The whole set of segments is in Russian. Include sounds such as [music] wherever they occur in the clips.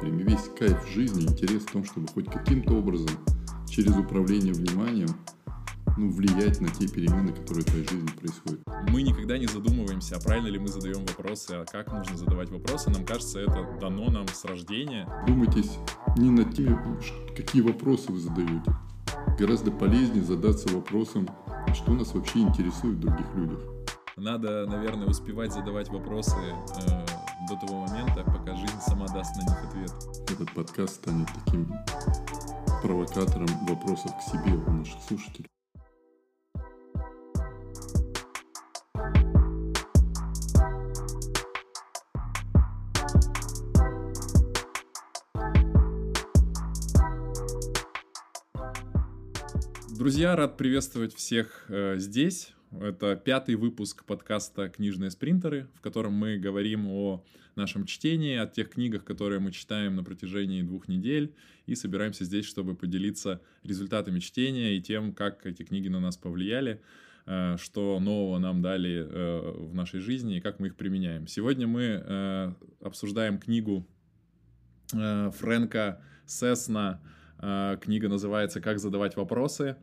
слушателями. Весь кайф жизни, интерес в том, чтобы хоть каким-то образом через управление вниманием ну, влиять на те перемены, которые в твоей жизни происходят. Мы никогда не задумываемся, а правильно ли мы задаем вопросы, а как нужно задавать вопросы. Нам кажется, это дано нам с рождения. Думайтесь не над тем, какие вопросы вы задаете. Гораздо полезнее задаться вопросом, что нас вообще интересует в других людях. Надо, наверное, успевать задавать вопросы э, до того момента, пока жизнь сама даст на них ответ. Этот подкаст станет таким провокатором вопросов к себе у наших слушателей. Друзья, рад приветствовать всех э, здесь. Это пятый выпуск подкаста «Книжные спринтеры», в котором мы говорим о нашем чтении, о тех книгах, которые мы читаем на протяжении двух недель, и собираемся здесь, чтобы поделиться результатами чтения и тем, как эти книги на нас повлияли, э, что нового нам дали э, в нашей жизни и как мы их применяем. Сегодня мы э, обсуждаем книгу Фрэнка Сесна, книга называется «Как задавать вопросы»,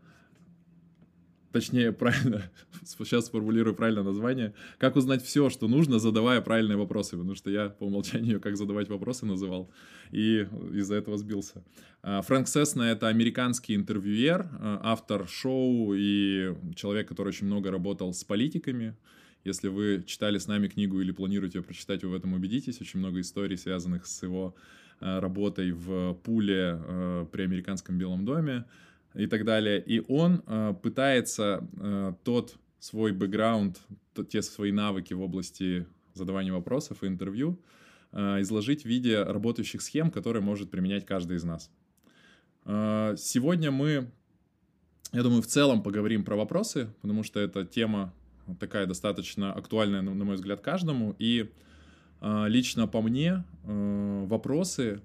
точнее, правильно, [laughs] сейчас сформулирую правильное название, как узнать все, что нужно, задавая правильные вопросы, потому что я по умолчанию как задавать вопросы называл, и из-за этого сбился. А, Фрэнк Сесна — это американский интервьюер, а, автор шоу и человек, который очень много работал с политиками, если вы читали с нами книгу или планируете ее прочитать, вы в этом убедитесь. Очень много историй, связанных с его а, работой в пуле при американском Белом доме и так далее. И он э, пытается э, тот свой бэкграунд, те свои навыки в области задавания вопросов и интервью э, изложить в виде работающих схем, которые может применять каждый из нас. Э, сегодня мы, я думаю, в целом поговорим про вопросы, потому что эта тема такая достаточно актуальная, на мой взгляд, каждому. И э, лично по мне э, вопросы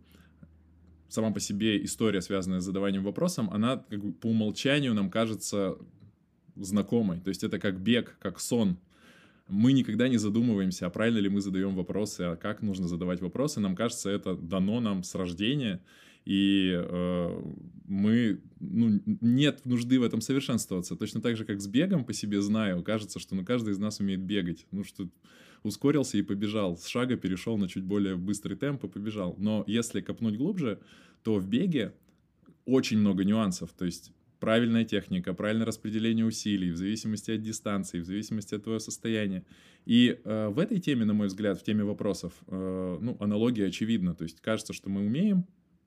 сама по себе история, связанная с задаванием вопросом, она как бы по умолчанию нам кажется знакомой. То есть это как бег, как сон. Мы никогда не задумываемся, а правильно ли мы задаем вопросы, а как нужно задавать вопросы. Нам кажется, это дано нам с рождения, и э, мы, ну, нет нужды в этом совершенствоваться. Точно так же, как с бегом по себе знаю, кажется, что ну, каждый из нас умеет бегать. Ну, что ускорился и побежал. С шага перешел на чуть более быстрый темп и побежал. Но если копнуть глубже, то в беге очень много нюансов. То есть правильная техника, правильное распределение усилий в зависимости от дистанции, в зависимости от твоего состояния. И э, в этой теме, на мой взгляд, в теме вопросов, э, ну, аналогия очевидна. То есть кажется, что мы умеем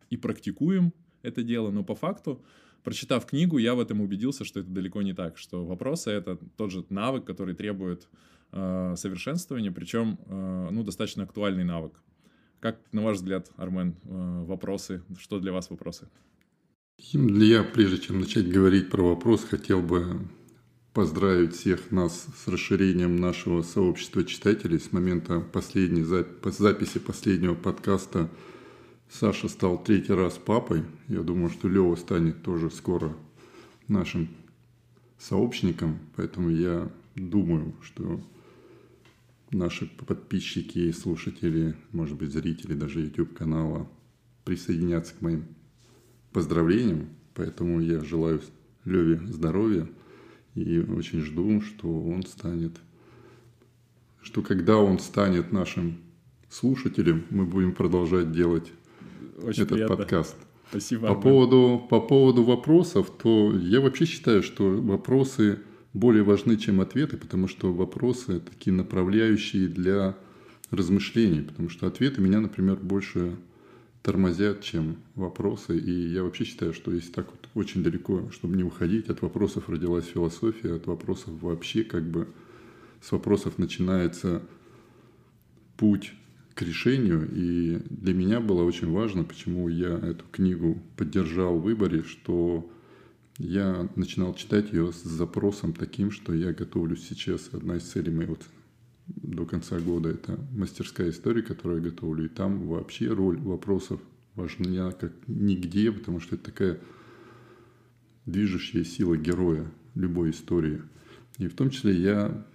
и практикуем это дело, но по факту, прочитав книгу, я в этом убедился, что это далеко не так, что вопросы — это тот же навык, который требует совершенствования, причем, э, ну, достаточно актуальный навык. Как, на ваш взгляд, Армен, э, вопросы? Что для вас вопросы? Я, прежде чем начать говорить про вопрос, хотел бы поздравить всех нас с расширением нашего сообщества читателей. С момента последней записи последнего подкаста Саша стал третий раз папой. Я думаю, что Лева станет тоже скоро нашим сообщником. Поэтому я думаю, что наши подписчики и слушатели, может быть, зрители даже YouTube-канала присоединятся к моим поздравлениям. Поэтому я желаю Леве здоровья и очень жду, что он станет, что когда он станет нашим слушателем, мы будем продолжать делать очень этот приятно. подкаст. Спасибо. По поводу, по поводу вопросов, то я вообще считаю, что вопросы более важны, чем ответы, потому что вопросы такие направляющие для размышлений, потому что ответы меня, например, больше тормозят, чем вопросы. И я вообще считаю, что если так вот очень далеко, чтобы не уходить, от вопросов родилась философия, от вопросов вообще как бы с вопросов начинается путь к решению. И для меня было очень важно, почему я эту книгу поддержал в выборе, что я начинал читать ее с запросом таким, что я готовлюсь сейчас. Одна из целей моей вот до конца года это мастерская история, которую я готовлю. И там вообще роль вопросов важна как нигде, потому что это такая движущая сила героя любой истории. И в том числе я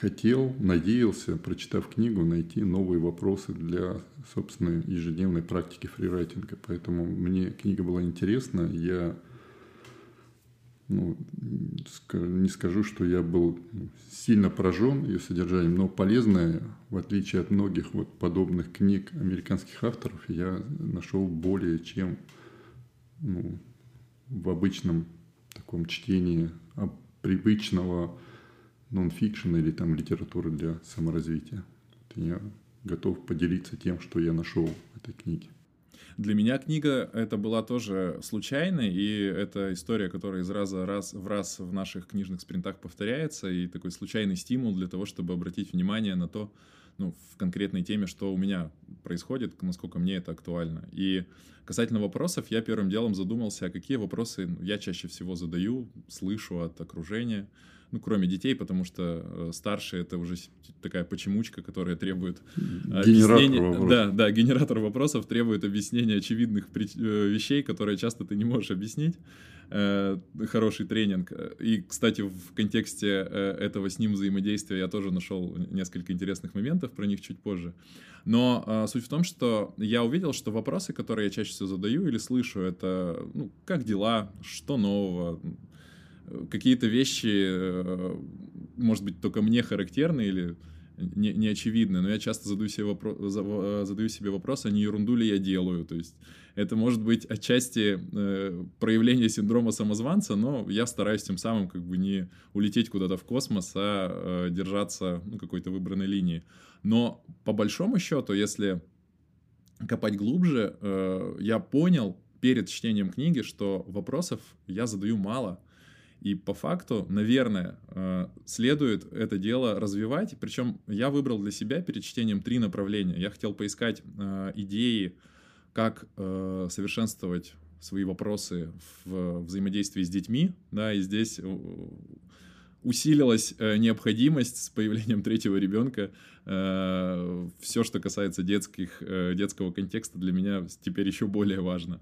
хотел, надеялся, прочитав книгу, найти новые вопросы для, собственно, ежедневной практики фрирайтинга. Поэтому мне книга была интересна. Я ну, не скажу, что я был сильно поражен ее содержанием, но полезная, в отличие от многих вот подобных книг американских авторов, я нашел более чем ну, в обычном таком чтении привычного нон-фикшена или там литературы для саморазвития. Я готов поделиться тем, что я нашел в этой книге. Для меня книга это была тоже случайной, и это история, которая из раза раз в раз в наших книжных спринтах повторяется, и такой случайный стимул для того, чтобы обратить внимание на то, ну, в конкретной теме, что у меня происходит, насколько мне это актуально. И касательно вопросов, я первым делом задумался, а какие вопросы я чаще всего задаю, слышу от окружения, ну, кроме детей, потому что э, старшие это уже такая почемучка, которая требует генератор Вопросов. Да, да, генератор вопросов требует объяснения очевидных э, вещей, которые часто ты не можешь объяснить. Э, хороший тренинг. И, кстати, в контексте этого с ним взаимодействия я тоже нашел несколько интересных моментов, про них чуть позже. Но суть в том, что я увидел, что вопросы, которые я чаще всего задаю или слышу, это, ну, как дела, что нового, какие-то вещи, э, может быть, только мне характерны или не, не очевидны, но я часто задаю себе, вопрос, э, задаю себе вопрос, а не ерунду ли я делаю. То есть это может быть отчасти э, проявление синдрома самозванца, но я стараюсь тем самым как бы не улететь куда-то в космос, а держаться ну, какой-то выбранной линии. Но по большому счету, если копать глубже, я понял перед чтением книги, что вопросов я задаю мало — и по факту, наверное, э, следует это дело развивать. Причем я выбрал для себя перед чтением три направления. Я хотел поискать э, идеи, как э, совершенствовать свои вопросы в взаимодействии с детьми, да, и здесь усилилась необходимость с появлением третьего ребенка. Все, что касается детских, детского контекста, для меня теперь еще более важно.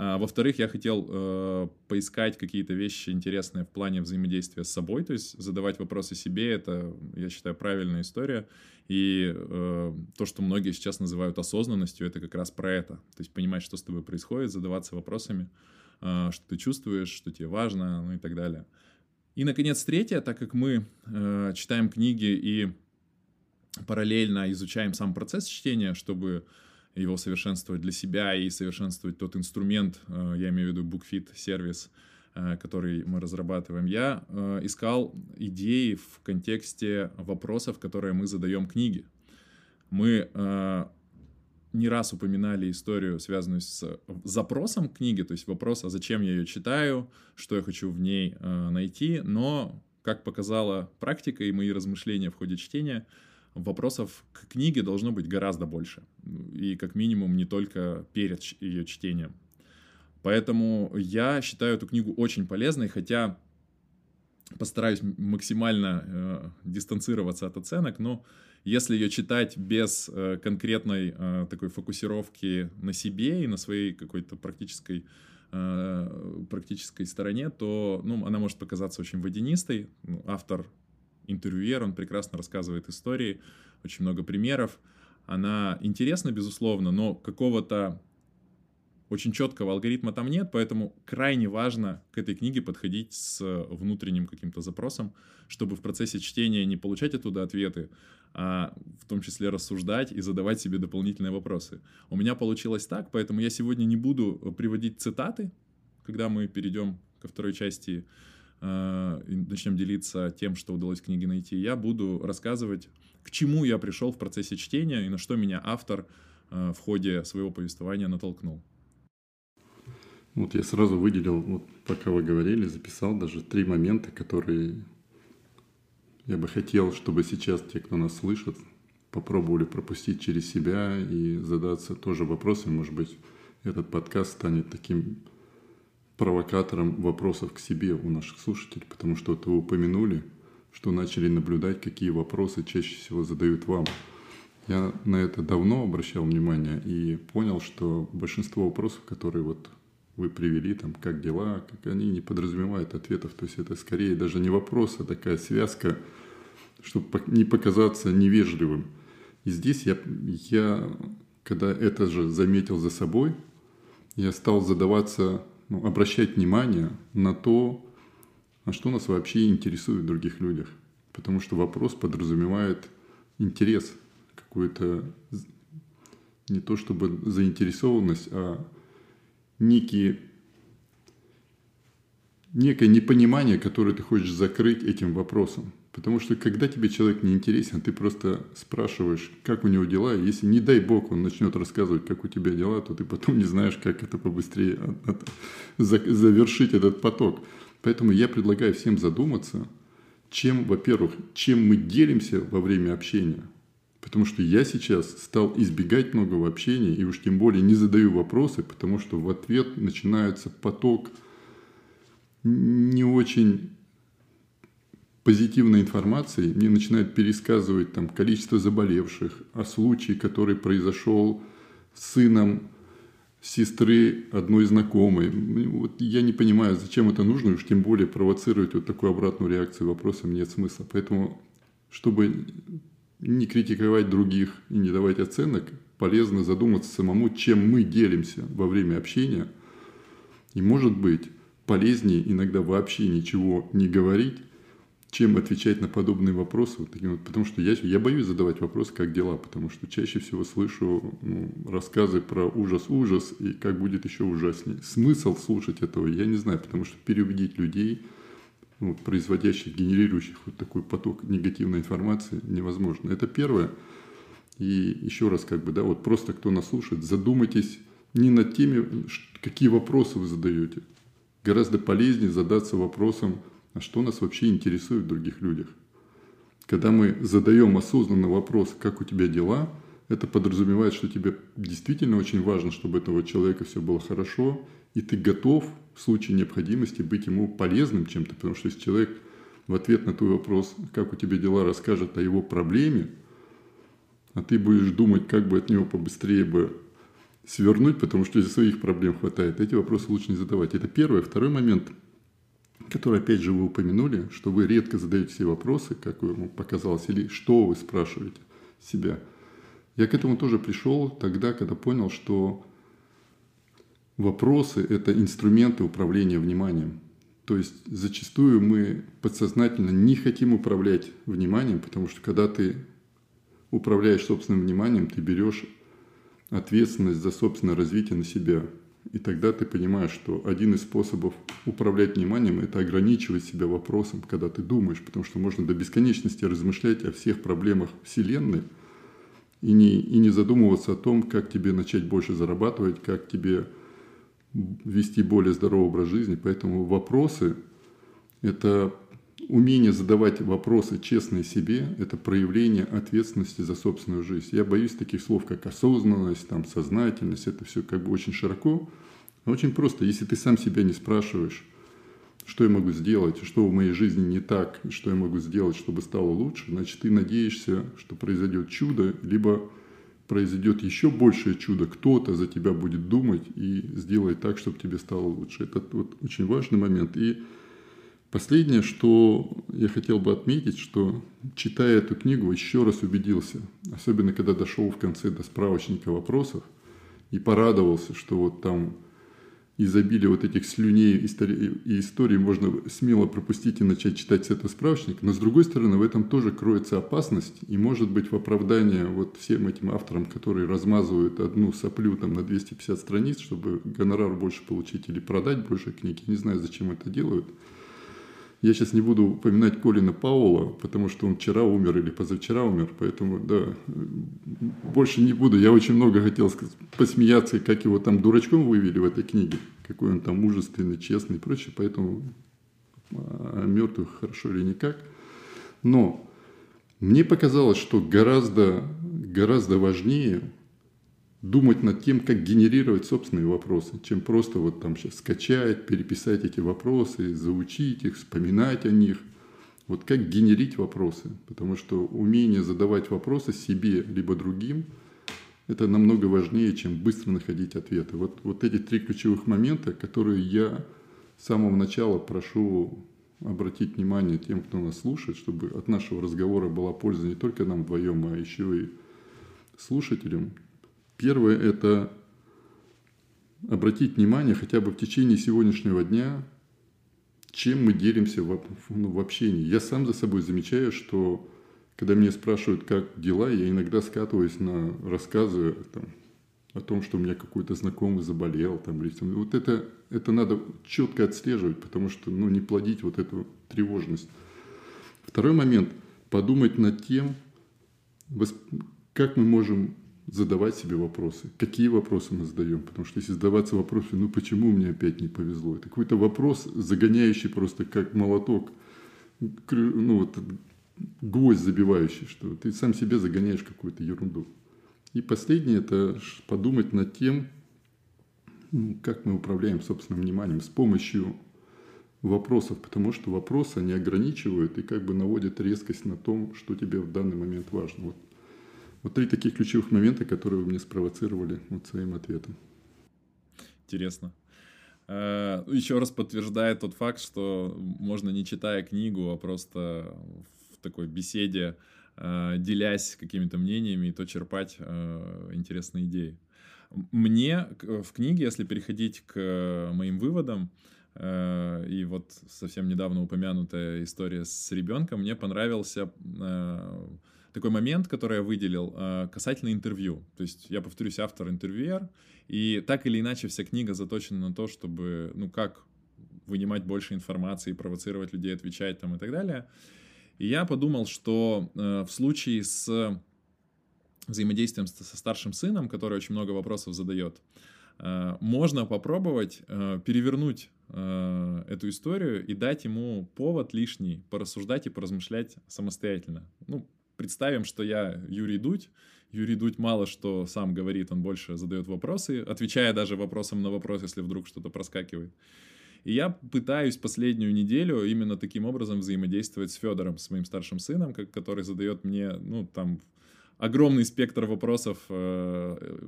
А, во-вторых, я хотел э, поискать какие-то вещи интересные в плане взаимодействия с собой, то есть задавать вопросы себе, это, я считаю, правильная история. И э, то, что многие сейчас называют осознанностью, это как раз про это. То есть понимать, что с тобой происходит, задаваться вопросами, э, что ты чувствуешь, что тебе важно, ну и так далее. И, наконец, третье, так как мы э, читаем книги и параллельно изучаем сам процесс чтения, чтобы его совершенствовать для себя и совершенствовать тот инструмент, э, я имею в виду BookFit сервис, э, который мы разрабатываем, я э, искал идеи в контексте вопросов, которые мы задаем книге. Мы не раз упоминали историю, связанную с запросом книги, то есть вопрос, а зачем я ее читаю, что я хочу в ней найти, но, как показала практика и мои размышления в ходе чтения, вопросов к книге должно быть гораздо больше. И как минимум не только перед ее чтением. Поэтому я считаю эту книгу очень полезной, хотя постараюсь максимально э, дистанцироваться от оценок, но если ее читать без э, конкретной э, такой фокусировки на себе и на своей какой-то практической э, практической стороне, то ну, она может показаться очень водянистой. Ну, автор интервьюер, он прекрасно рассказывает истории, очень много примеров. Она интересна, безусловно, но какого-то очень четкого алгоритма там нет, поэтому крайне важно к этой книге подходить с внутренним каким-то запросом, чтобы в процессе чтения не получать оттуда ответы, а в том числе рассуждать и задавать себе дополнительные вопросы. У меня получилось так, поэтому я сегодня не буду приводить цитаты, когда мы перейдем ко второй части Э, начнем делиться тем, что удалось книге найти, я буду рассказывать, к чему я пришел в процессе чтения и на что меня автор э, в ходе своего повествования натолкнул. Вот я сразу выделил, вот пока вы говорили, записал даже три момента, которые я бы хотел, чтобы сейчас те, кто нас слышит, попробовали пропустить через себя и задаться тоже вопросами. Может быть, этот подкаст станет таким провокатором вопросов к себе у наших слушателей, потому что это вы упомянули, что начали наблюдать, какие вопросы чаще всего задают вам. Я на это давно обращал внимание и понял, что большинство вопросов, которые вот вы привели, там, как дела, как они не подразумевают ответов. То есть это скорее даже не вопрос, а такая связка чтобы не показаться невежливым. И здесь я, я, когда это же заметил за собой, я стал задаваться, ну, обращать внимание на то, а что нас вообще интересует в других людях. Потому что вопрос подразумевает интерес, какую-то не то чтобы заинтересованность, а некие, некое непонимание, которое ты хочешь закрыть этим вопросом. Потому что когда тебе человек не интересен, ты просто спрашиваешь, как у него дела. Если, не дай бог, он начнет рассказывать, как у тебя дела, то ты потом не знаешь, как это побыстрее от, от, завершить этот поток. Поэтому я предлагаю всем задуматься, чем, во-первых, чем мы делимся во время общения. Потому что я сейчас стал избегать многого общения и уж тем более не задаю вопросы, потому что в ответ начинается поток не очень позитивной информации, мне начинают пересказывать там количество заболевших, о случае, который произошел с сыном сестры одной знакомой. Вот я не понимаю, зачем это нужно, уж тем более провоцировать вот такую обратную реакцию вопросом нет смысла. Поэтому, чтобы не критиковать других и не давать оценок, полезно задуматься самому, чем мы делимся во время общения. И может быть полезнее иногда вообще ничего не говорить, чем отвечать на подобные вопросы. Вот таким вот, потому что я, я боюсь задавать вопрос, как дела, потому что чаще всего слышу ну, рассказы про ужас-ужас и как будет еще ужаснее. Смысл слушать этого я не знаю, потому что переубедить людей, ну, производящих, генерирующих вот такой поток негативной информации невозможно. Это первое. И еще раз, как бы, да, вот просто кто нас слушает, задумайтесь не над теми, какие вопросы вы задаете. Гораздо полезнее задаться вопросом, а что нас вообще интересует в других людях. Когда мы задаем осознанно вопрос, как у тебя дела, это подразумевает, что тебе действительно очень важно, чтобы этого человека все было хорошо, и ты готов в случае необходимости быть ему полезным чем-то, потому что если человек в ответ на твой вопрос, как у тебя дела, расскажет о его проблеме, а ты будешь думать, как бы от него побыстрее бы свернуть, потому что из своих проблем хватает, эти вопросы лучше не задавать. Это первое. Второй момент – который, опять же, вы упомянули, что вы редко задаете все вопросы, как вам показалось, или что вы спрашиваете себя. Я к этому тоже пришел тогда, когда понял, что вопросы – это инструменты управления вниманием. То есть зачастую мы подсознательно не хотим управлять вниманием, потому что когда ты управляешь собственным вниманием, ты берешь ответственность за собственное развитие на себя. И тогда ты понимаешь, что один из способов управлять вниманием – это ограничивать себя вопросом, когда ты думаешь, потому что можно до бесконечности размышлять о всех проблемах Вселенной и не, и не задумываться о том, как тебе начать больше зарабатывать, как тебе вести более здоровый образ жизни. Поэтому вопросы – это умение задавать вопросы честные себе – это проявление ответственности за собственную жизнь. Я боюсь таких слов, как осознанность, там, сознательность. Это все как бы очень широко. Но очень просто. Если ты сам себя не спрашиваешь, что я могу сделать, что в моей жизни не так, что я могу сделать, чтобы стало лучше, значит, ты надеешься, что произойдет чудо, либо произойдет еще большее чудо, кто-то за тебя будет думать и сделает так, чтобы тебе стало лучше. Это вот очень важный момент. И Последнее, что я хотел бы отметить, что читая эту книгу, еще раз убедился, особенно когда дошел в конце до справочника вопросов и порадовался, что вот там изобилие вот этих слюней и историй можно смело пропустить и начать читать с этого справочника. Но с другой стороны, в этом тоже кроется опасность и может быть в оправдание вот всем этим авторам, которые размазывают одну соплю там на 250 страниц, чтобы гонорар больше получить или продать больше книги. Не знаю, зачем это делают. Я сейчас не буду упоминать Колина Паула, потому что он вчера умер или позавчера умер, поэтому, да, больше не буду. Я очень много хотел посмеяться, как его там дурачком вывели в этой книге, какой он там мужественный, честный и прочее, поэтому о мертвых хорошо или никак. Но мне показалось, что гораздо, гораздо важнее думать над тем, как генерировать собственные вопросы, чем просто вот там сейчас скачать, переписать эти вопросы, заучить их, вспоминать о них. Вот как генерить вопросы, потому что умение задавать вопросы себе либо другим – это намного важнее, чем быстро находить ответы. Вот, вот эти три ключевых момента, которые я с самого начала прошу обратить внимание тем, кто нас слушает, чтобы от нашего разговора была польза не только нам вдвоем, а еще и слушателям. Первое – это обратить внимание хотя бы в течение сегодняшнего дня, чем мы делимся в, ну, в общении. Я сам за собой замечаю, что когда меня спрашивают, как дела, я иногда скатываюсь на рассказы там, о том, что у меня какой-то знакомый заболел. Там, или, там, вот это, это надо четко отслеживать, потому что ну, не плодить вот эту тревожность. Второй момент – подумать над тем, как мы можем задавать себе вопросы. Какие вопросы мы задаем? Потому что если задаваться вопросом, ну почему мне опять не повезло? Это какой-то вопрос, загоняющий просто как молоток, ну вот гвоздь забивающий, что ты сам себе загоняешь какую-то ерунду. И последнее – это подумать над тем, ну, как мы управляем собственным вниманием с помощью вопросов, потому что вопросы, они ограничивают и как бы наводят резкость на том, что тебе в данный момент важно. Вот вот три таких ключевых момента, которые вы мне спровоцировали вот своим ответом. Интересно. Э, Еще раз подтверждает тот факт, что можно не читая книгу, а просто в такой беседе, э, делясь какими-то мнениями, и то черпать э, интересные идеи. Мне в книге, если переходить к моим выводам, и вот совсем недавно упомянутая история с ребенком, мне понравился такой момент, который я выделил, э, касательно интервью. То есть, я повторюсь, автор интервьюер, и так или иначе вся книга заточена на то, чтобы, ну, как вынимать больше информации, провоцировать людей, отвечать там и так далее. И я подумал, что э, в случае с взаимодействием со старшим сыном, который очень много вопросов задает, э, можно попробовать перевернуть эту историю и дать ему повод лишний порассуждать и поразмышлять самостоятельно. Ну, представим, что я Юрий Дудь. Юрий Дудь мало что сам говорит, он больше задает вопросы, отвечая даже вопросом на вопрос, если вдруг что-то проскакивает. И я пытаюсь последнюю неделю именно таким образом взаимодействовать с Федором, с моим старшим сыном, который задает мне, ну, там, огромный спектр вопросов э,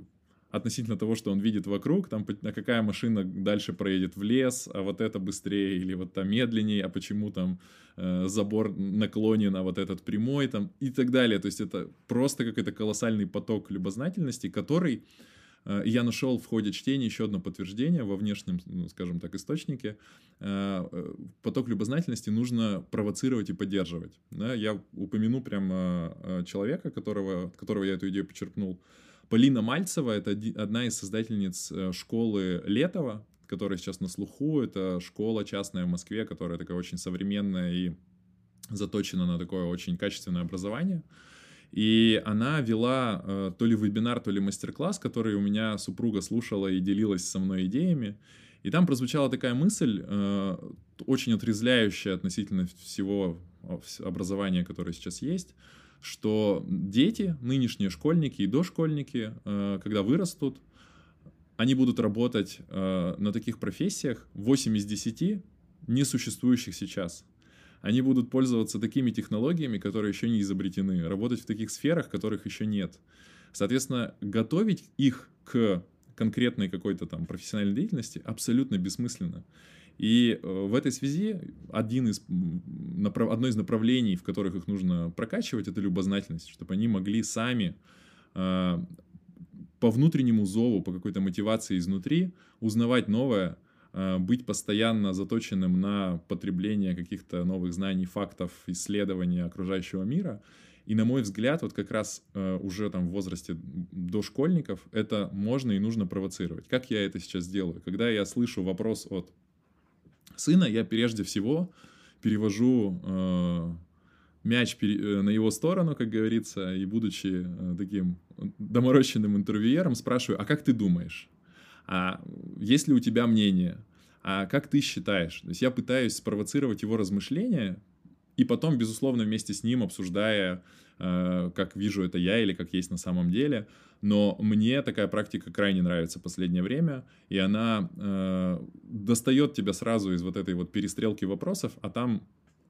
относительно того, что он видит вокруг, там, а какая машина дальше проедет в лес, а вот это быстрее или вот там медленнее, а почему там э, забор наклонен, а вот этот прямой, там, и так далее. То есть это просто какой-то колоссальный поток любознательности, который э, я нашел в ходе чтения еще одно подтверждение во внешнем, ну, скажем так, источнике. Э, э, поток любознательности нужно провоцировать и поддерживать. Да? Я упомяну прямо э, человека, которого, от которого я эту идею почерпнул. Полина Мальцева — это одна из создательниц э, школы Летова, которая сейчас на слуху. Это школа частная в Москве, которая такая очень современная и заточена на такое очень качественное образование. И она вела э, то ли вебинар, то ли мастер-класс, который у меня супруга слушала и делилась со мной идеями. И там прозвучала такая мысль, э, очень отрезвляющая относительно всего образования, которое сейчас есть, что дети, нынешние школьники и дошкольники, э, когда вырастут, они будут работать э, на таких профессиях 8 из 10 не существующих сейчас. Они будут пользоваться такими технологиями, которые еще не изобретены, работать в таких сферах, которых еще нет. Соответственно, готовить их к конкретной какой-то там профессиональной деятельности абсолютно бессмысленно. И э, в этой связи один из, одно из направлений, в которых их нужно прокачивать, это любознательность, чтобы они могли сами э, по внутреннему зову, по какой-то мотивации изнутри узнавать новое, э, быть постоянно заточенным на потребление каких-то новых знаний, фактов, исследования окружающего мира. И на мой взгляд, вот как раз уже там в возрасте дошкольников это можно и нужно провоцировать. Как я это сейчас делаю? Когда я слышу вопрос от сына я прежде всего перевожу э, мяч пере, э, на его сторону, как говорится, и будучи э, таким доморощенным интервьюером, спрашиваю, а как ты думаешь? А есть ли у тебя мнение? А как ты считаешь? То есть я пытаюсь спровоцировать его размышления, и потом, безусловно, вместе с ним обсуждая, э, как вижу это я или как есть на самом деле, но мне такая практика крайне нравится в последнее время, и она э, достает тебя сразу из вот этой вот перестрелки вопросов, а там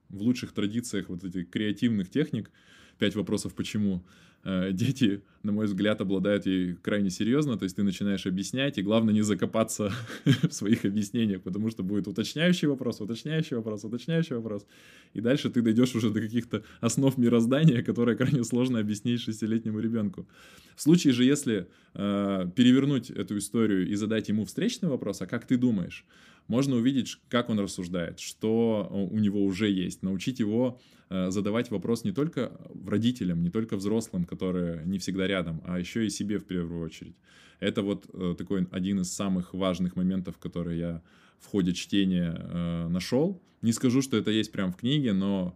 в лучших традициях вот этих креативных техник, пять вопросов почему, э, дети на мой взгляд, обладают ей крайне серьезно. То есть ты начинаешь объяснять, и главное не закопаться [laughs] в своих объяснениях, потому что будет уточняющий вопрос, уточняющий вопрос, уточняющий вопрос. И дальше ты дойдешь уже до каких-то основ мироздания, которые крайне сложно объяснить шестилетнему ребенку. В случае же, если э, перевернуть эту историю и задать ему встречный вопрос, а как ты думаешь, можно увидеть, как он рассуждает, что у него уже есть, научить его Э, задавать вопрос не только родителям, не только взрослым, которые не всегда рядом, а еще и себе в первую очередь. Это вот э, такой один из самых важных моментов, которые я в ходе чтения э, нашел. Не скажу, что это есть прямо в книге, но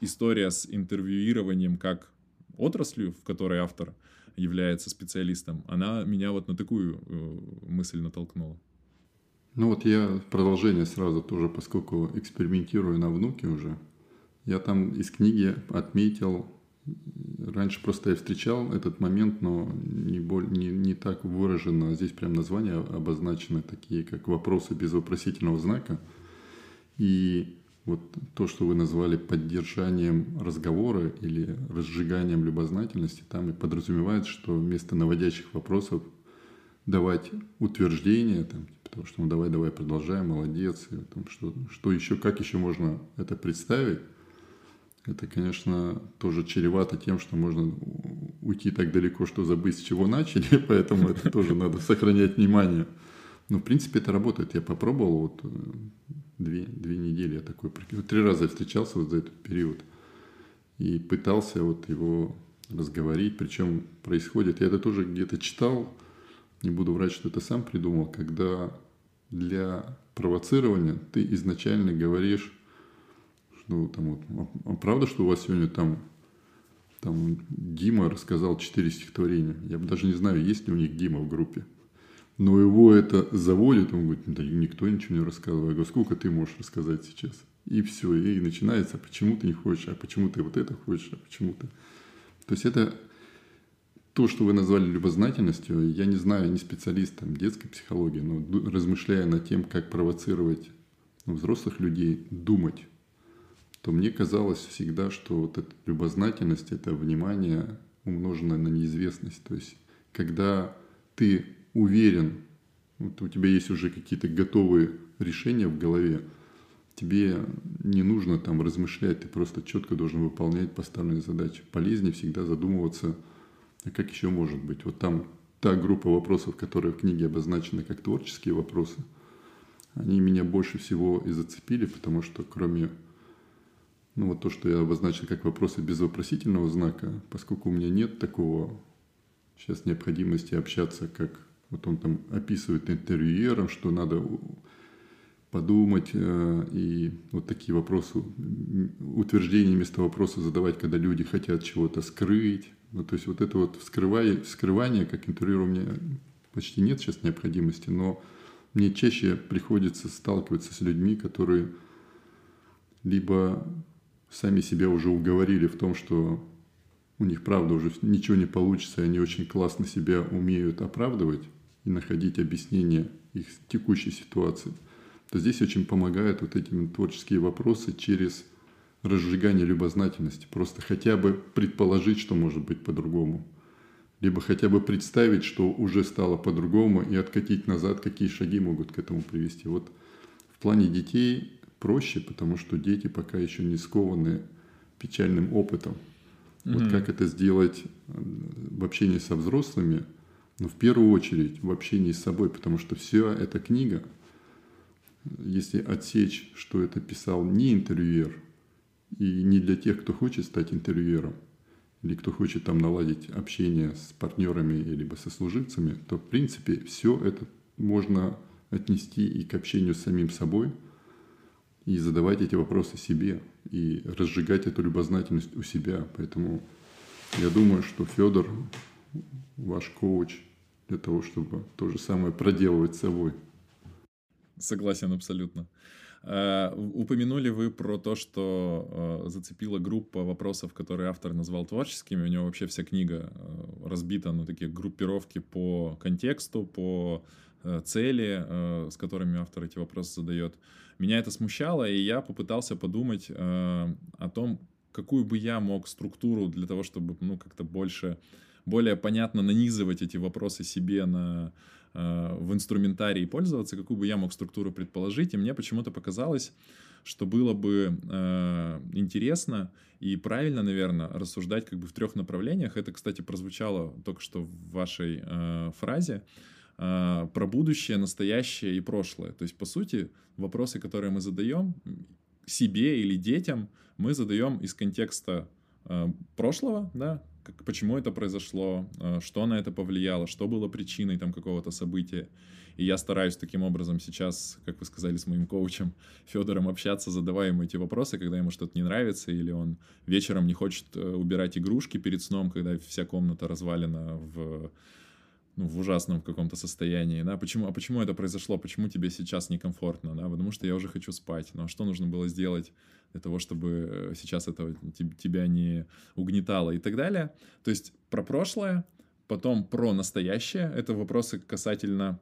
история с интервьюированием как отраслью, в которой автор является специалистом, она меня вот на такую мысль натолкнула. Ну вот я продолжение сразу тоже, поскольку экспериментирую на внуке уже, я там из книги отметил, раньше просто я встречал этот момент, но не, боль, не, не так выражено. Здесь прям названия обозначены такие, как вопросы без вопросительного знака. И вот то, что вы назвали поддержанием разговора или разжиганием любознательности, там и подразумевается, что вместо наводящих вопросов давать утверждения, там, типа что ну давай, давай, продолжаем, молодец, и, там, что, что еще, как еще можно это представить, это, конечно, тоже чревато тем, что можно уйти так далеко, что забыть, с чего начали, [laughs] поэтому это тоже [laughs] надо сохранять внимание. Но, в принципе, это работает. Я попробовал вот э, две, две недели, я такой, три раза я встречался вот за этот период и пытался вот его разговорить, причем происходит, я это тоже где-то читал, не буду врать, что это сам придумал, когда для провоцирования ты изначально говоришь ну, там вот, а, а правда, что у вас сегодня там, там Дима рассказал четыре стихотворения? Я даже не знаю, есть ли у них Дима в группе. Но его это заводит, он говорит, да никто ничего не рассказывал. Я говорю, сколько ты можешь рассказать сейчас? И все, и начинается, почему ты не хочешь, а почему ты вот это хочешь, а почему ты... То есть это то, что вы назвали любознательностью, я не знаю, не специалист там, детской психологии, но размышляя над тем, как провоцировать ну, взрослых людей думать то мне казалось всегда, что вот эта любознательность, это внимание умноженное на неизвестность. То есть, когда ты уверен, вот у тебя есть уже какие-то готовые решения в голове, тебе не нужно там размышлять, ты просто четко должен выполнять поставленные задачи. Полезнее всегда задумываться, а как еще может быть. Вот там та группа вопросов, которые в книге обозначены как творческие вопросы, они меня больше всего и зацепили, потому что кроме ну вот то, что я обозначил как вопросы без вопросительного знака, поскольку у меня нет такого сейчас необходимости общаться, как вот он там описывает интервьюером, что надо подумать э, и вот такие вопросы, утверждения вместо вопроса задавать, когда люди хотят чего-то скрыть. Ну, то есть вот это вот вскрывание, вскрывание как интервьюер у меня почти нет сейчас необходимости, но мне чаще приходится сталкиваться с людьми, которые либо сами себя уже уговорили в том, что у них, правда, уже ничего не получится, и они очень классно себя умеют оправдывать и находить объяснение их текущей ситуации, то здесь очень помогают вот эти творческие вопросы через разжигание любознательности. Просто хотя бы предположить, что может быть по-другому. Либо хотя бы представить, что уже стало по-другому, и откатить назад, какие шаги могут к этому привести. Вот в плане детей проще, потому что дети пока еще не скованы печальным опытом. Mm-hmm. Вот как это сделать э, в общении со взрослыми, но в первую очередь в общении с собой, потому что вся эта книга, если отсечь, что это писал не интервьюер, и не для тех, кто хочет стать интервьюером, или кто хочет там наладить общение с партнерами либо со служивцами, то в принципе все это можно отнести и к общению с самим собой – и задавать эти вопросы себе, и разжигать эту любознательность у себя. Поэтому я думаю, что Федор, ваш коуч, для того, чтобы то же самое проделывать с собой. Согласен абсолютно. Uh, упомянули вы про то, что uh, зацепила группа вопросов, которые автор назвал творческими. У него вообще вся книга uh, разбита на такие группировки по контексту, по цели, с которыми автор эти вопросы задает. Меня это смущало, и я попытался подумать э, о том, какую бы я мог структуру для того, чтобы ну, как-то больше более понятно нанизывать эти вопросы себе на, э, в инструментарий и пользоваться, какую бы я мог структуру предположить. И мне почему-то показалось, что было бы э, интересно и правильно, наверное, рассуждать как бы в трех направлениях. Это, кстати, прозвучало только что в вашей э, фразе э, про будущее, настоящее и прошлое. То есть, по сути, вопросы, которые мы задаем себе или детям, мы задаем из контекста э, прошлого, да, как, почему это произошло, э, что на это повлияло, что было причиной там какого-то события. И я стараюсь таким образом сейчас, как вы сказали, с моим коучем Федором общаться, задавая ему эти вопросы, когда ему что-то не нравится, или он вечером не хочет э, убирать игрушки перед сном, когда вся комната развалена в ну, в ужасном каком-то состоянии, да, почему, а почему это произошло, почему тебе сейчас некомфортно, да, потому что я уже хочу спать, ну, а что нужно было сделать для того, чтобы э, сейчас это тебя не угнетало и так далее, то есть про прошлое, потом про настоящее, это вопросы касательно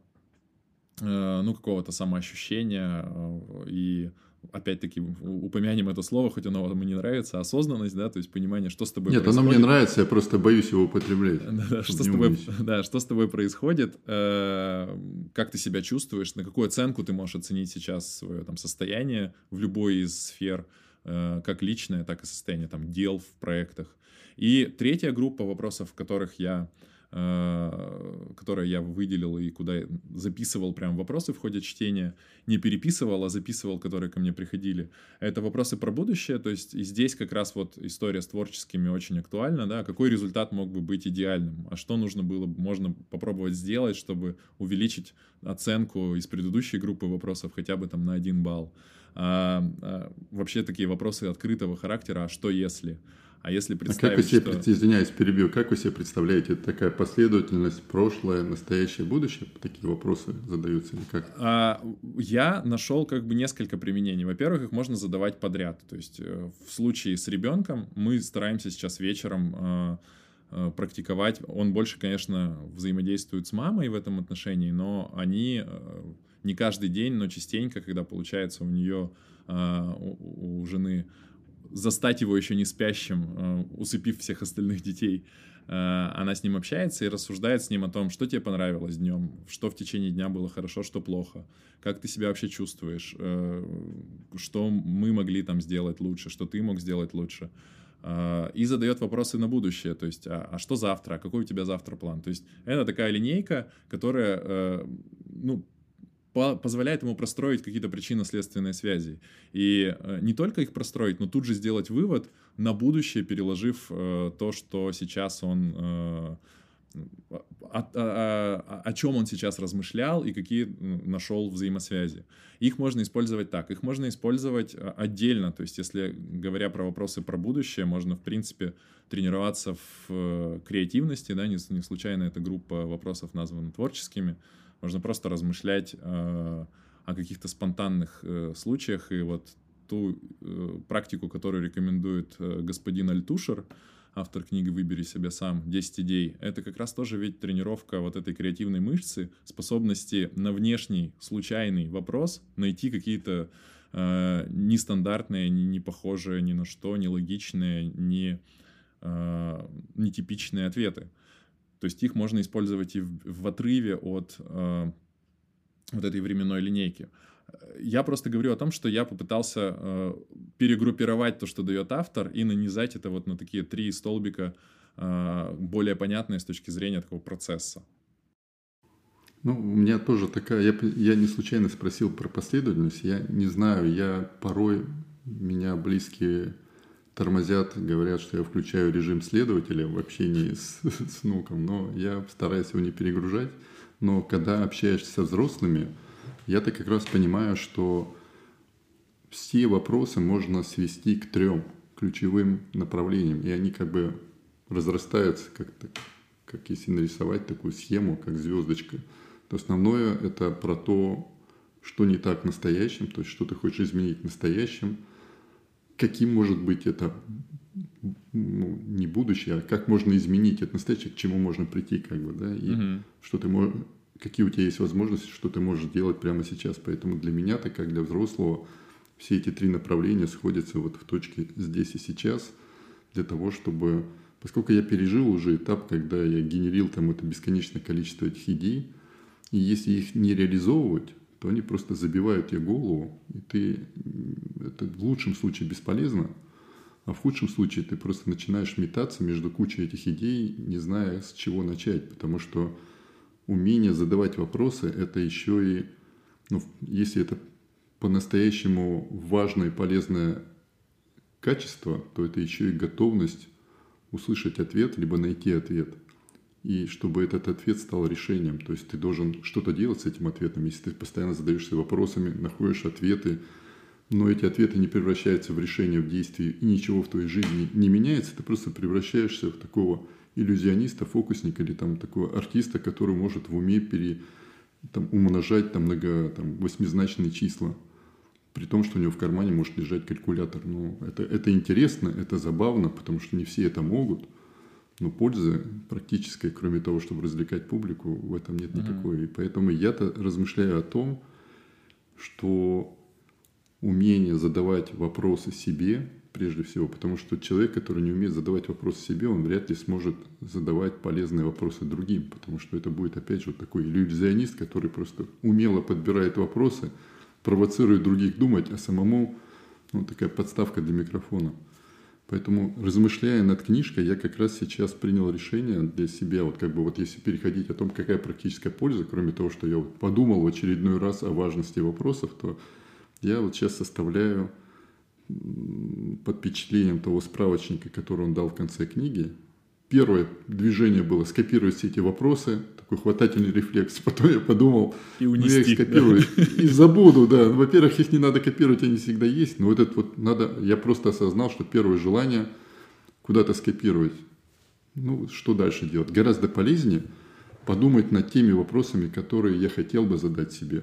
Э, ну, какого-то самоощущения э, и опять-таки упомянем это слово, хоть оно вам и не нравится, осознанность, да, то есть понимание, что с тобой Нет, происходит. Нет, оно мне нравится, я просто боюсь его употреблять. [laughs] Да, что, с тобой, да, что с тобой происходит, э, как ты себя чувствуешь, на какую оценку ты можешь оценить сейчас свое там состояние в любой из сфер, э, как личное, так и состояние там дел в проектах. И третья группа вопросов, в которых я которое я выделил и куда записывал прям вопросы в ходе чтения, не переписывал, а записывал, которые ко мне приходили. Это вопросы про будущее, то есть и здесь как раз вот история с творческими очень актуальна, да, какой результат мог бы быть идеальным, а что нужно было, можно попробовать сделать, чтобы увеличить оценку из предыдущей группы вопросов хотя бы там на один балл. А, а, вообще такие вопросы открытого характера, а что если? А если представить, а как вы себе, что... извиняюсь, перебью, как вы себе представляете, это такая последовательность прошлое, настоящее, будущее? Такие вопросы задаются или как? А, я нашел как бы несколько применений. Во-первых, их можно задавать подряд. То есть э, в случае с ребенком мы стараемся сейчас вечером э, э, практиковать. Он больше, конечно, взаимодействует с мамой в этом отношении, но они не каждый день, но частенько, когда получается у нее, у, у жены застать его еще не спящим, э, усыпив всех остальных детей. Э, она с ним общается и рассуждает с ним о том, что тебе понравилось днем, что в течение дня было хорошо, что плохо, как ты себя вообще чувствуешь, э, что мы могли там сделать лучше, что ты мог сделать лучше. И задает вопросы на будущее, то есть, а, а что завтра, а какой у тебя завтра план? То есть это такая линейка, которая, ну, позволяет ему простроить какие-то причинно-следственные связи. И э, не только их простроить, но тут же сделать вывод на будущее, переложив э, то, что сейчас он... Э, о, о, о чем он сейчас размышлял и какие нашел взаимосвязи. Их можно использовать так. Их можно использовать отдельно. То есть, если говоря про вопросы про будущее, можно, в принципе, тренироваться в креативности. Да? Не, не случайно эта группа вопросов названа творческими. Можно просто размышлять э, о каких-то спонтанных э, случаях. И вот ту э, практику, которую рекомендует господин Альтушер, автор книги «Выбери себя сам. 10 идей», это как раз тоже ведь тренировка вот этой креативной мышцы, способности на внешний случайный вопрос найти какие-то э, нестандартные, не, не похожие ни на что, нелогичные, не, э, нетипичные ответы. То есть их можно использовать и в, в отрыве от э, вот этой временной линейки. Я просто говорю о том, что я попытался э, перегруппировать то, что дает автор, и нанизать это вот на такие три столбика, э, более понятные с точки зрения такого процесса. Ну, у меня тоже такая, я, я не случайно спросил про последовательность, я не знаю, я порой, меня близкие тормозят, говорят, что я включаю режим следователя в общении с, [laughs] с внуком, но я стараюсь его не перегружать. Но когда общаешься со взрослыми, я-то как раз понимаю, что все вопросы можно свести к трем ключевым направлениям, и они как бы разрастаются как-то, как если нарисовать такую схему, как звездочка. То основное это про то, что не так в настоящем, то есть что ты хочешь изменить в настоящем – каким может быть это ну, не будущее, а как можно изменить это настоящее, к чему можно прийти, как бы, да, и угу. что ты можешь, какие у тебя есть возможности, что ты можешь делать прямо сейчас. Поэтому для меня, так как для взрослого, все эти три направления сходятся вот в точке здесь и сейчас, для того, чтобы Поскольку я пережил уже этап, когда я генерил там это бесконечное количество этих идей, и если их не реализовывать, то они просто забивают тебе голову, и ты, это в лучшем случае бесполезно, а в худшем случае ты просто начинаешь метаться между кучей этих идей, не зная, с чего начать, потому что умение задавать вопросы – это еще и, ну, если это по-настоящему важное и полезное качество, то это еще и готовность услышать ответ, либо найти ответ. И чтобы этот ответ стал решением. То есть ты должен что-то делать с этим ответом. Если ты постоянно задаешься вопросами, находишь ответы, но эти ответы не превращаются в решение, в действие, и ничего в твоей жизни не меняется, ты просто превращаешься в такого иллюзиониста, фокусника или там такого артиста, который может в уме пере, там, умножать там, много там, восьмизначные числа, при том, что у него в кармане может лежать калькулятор. Ну, это, это интересно, это забавно, потому что не все это могут, но пользы практической, кроме того, чтобы развлекать публику, в этом нет никакой. Mm-hmm. И поэтому я-то размышляю о том, что умение задавать вопросы себе прежде всего, потому что человек, который не умеет задавать вопросы себе, он вряд ли сможет задавать полезные вопросы другим, потому что это будет опять же такой иллюзионист, который просто умело подбирает вопросы, провоцирует других думать, а самому ну, такая подставка для микрофона. Поэтому, размышляя над книжкой, я как раз сейчас принял решение для себя, вот как бы вот если переходить о том, какая практическая польза, кроме того, что я вот подумал в очередной раз о важности вопросов, то я вот сейчас составляю под впечатлением того справочника, который он дал в конце книги. Первое движение было скопировать все эти вопросы, такой хватательный рефлекс. Потом я подумал, и унести, ну, я их скопирую да? и забуду, да. Ну, во-первых, их не надо копировать, они всегда есть. Но вот это вот надо, я просто осознал, что первое желание куда-то скопировать. Ну, что дальше делать? Гораздо полезнее подумать над теми вопросами, которые я хотел бы задать себе.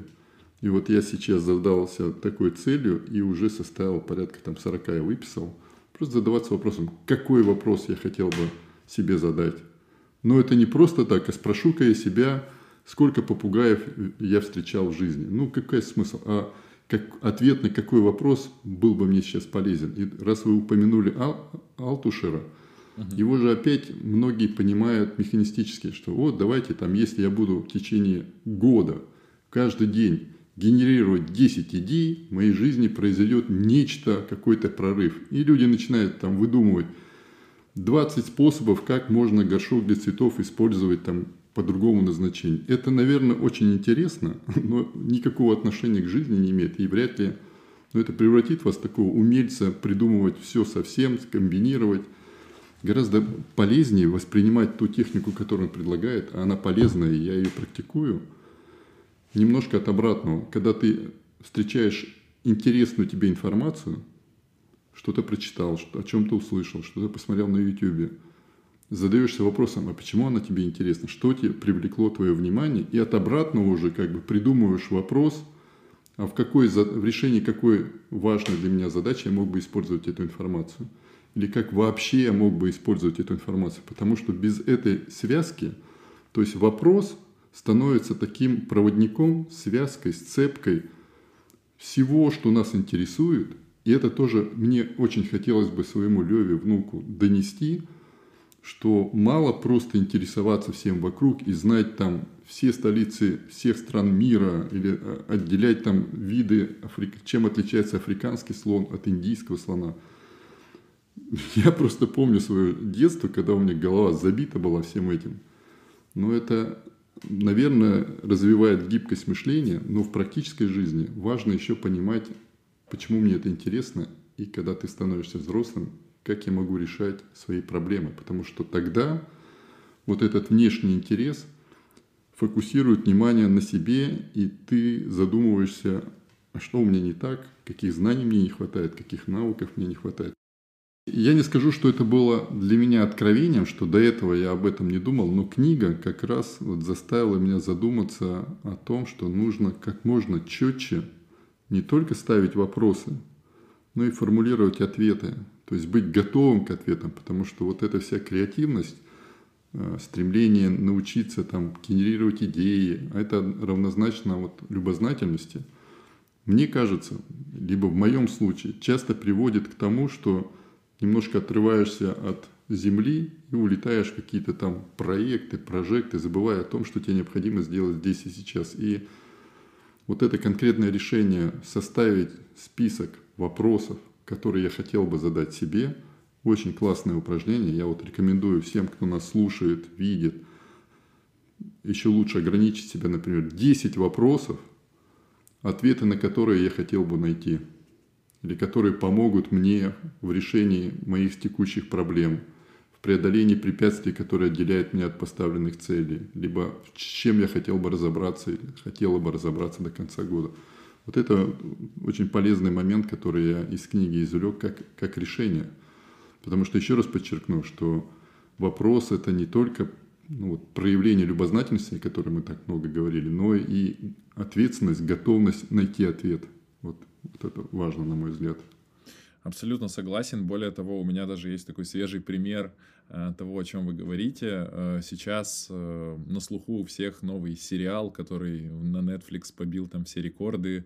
И вот я сейчас задался такой целью и уже составил порядка там 40 я выписал. Просто задаваться вопросом, какой вопрос я хотел бы себе задать. Но это не просто так, а спрошу-ка я себя, сколько попугаев я встречал в жизни. Ну, какой смысл? А как, ответ на какой вопрос был бы мне сейчас полезен? И раз вы упомянули Ал, Алтушера, угу. его же опять многие понимают механистически, что вот давайте там, если я буду в течение года каждый день генерировать 10 идей, в моей жизни произойдет нечто, какой-то прорыв. И люди начинают там выдумывать 20 способов, как можно горшок для цветов использовать там по другому назначению. Это, наверное, очень интересно, [laughs] но никакого отношения к жизни не имеет. И вряд ли но это превратит вас в такого умельца придумывать все совсем, скомбинировать. Гораздо полезнее воспринимать ту технику, которую он предлагает, а она полезная, и я ее практикую – немножко от обратного. Когда ты встречаешь интересную тебе информацию, что-то прочитал, что, о чем-то услышал, что-то посмотрел на YouTube, задаешься вопросом, а почему она тебе интересна, что тебе привлекло твое внимание, и от обратного уже как бы придумываешь вопрос, а в, какой, в решении какой важной для меня задачи я мог бы использовать эту информацию. Или как вообще я мог бы использовать эту информацию. Потому что без этой связки, то есть вопрос – становится таким проводником, связкой, сцепкой всего, что нас интересует. И это тоже мне очень хотелось бы своему Леве, внуку, донести, что мало просто интересоваться всем вокруг и знать там все столицы всех стран мира или э, отделять там виды, чем отличается африканский слон от индийского слона. [laughs] Я просто помню свое детство, когда у меня голова забита была всем этим. Но это наверное, развивает гибкость мышления, но в практической жизни важно еще понимать, почему мне это интересно, и когда ты становишься взрослым, как я могу решать свои проблемы. Потому что тогда вот этот внешний интерес фокусирует внимание на себе, и ты задумываешься, а что у меня не так, каких знаний мне не хватает, каких навыков мне не хватает. Я не скажу, что это было для меня откровением, что до этого я об этом не думал, но книга как раз вот заставила меня задуматься о том, что нужно как можно четче не только ставить вопросы, но и формулировать ответы, то есть быть готовым к ответам, потому что вот эта вся креативность, э, стремление научиться там генерировать идеи, а это равнозначно вот любознательности, мне кажется, либо в моем случае, часто приводит к тому, что немножко отрываешься от земли и улетаешь в какие-то там проекты, прожекты, забывая о том, что тебе необходимо сделать здесь и сейчас. И вот это конкретное решение составить список вопросов, которые я хотел бы задать себе, очень классное упражнение. Я вот рекомендую всем, кто нас слушает, видит, еще лучше ограничить себя, например, 10 вопросов, ответы на которые я хотел бы найти, или которые помогут мне в решении моих текущих проблем, преодолении препятствий, которые отделяют меня от поставленных целей, либо с чем я хотел бы разобраться хотела бы разобраться до конца года. Вот это очень полезный момент, который я из книги извлек как, как решение. Потому что еще раз подчеркну, что вопрос это не только ну, вот, проявление любознательности, о которой мы так много говорили, но и ответственность, готовность найти ответ. Вот, вот это важно, на мой взгляд. Абсолютно согласен. Более того, у меня даже есть такой свежий пример э, того, о чем вы говорите. Э, сейчас э, на слуху у всех новый сериал, который на Netflix побил там все рекорды,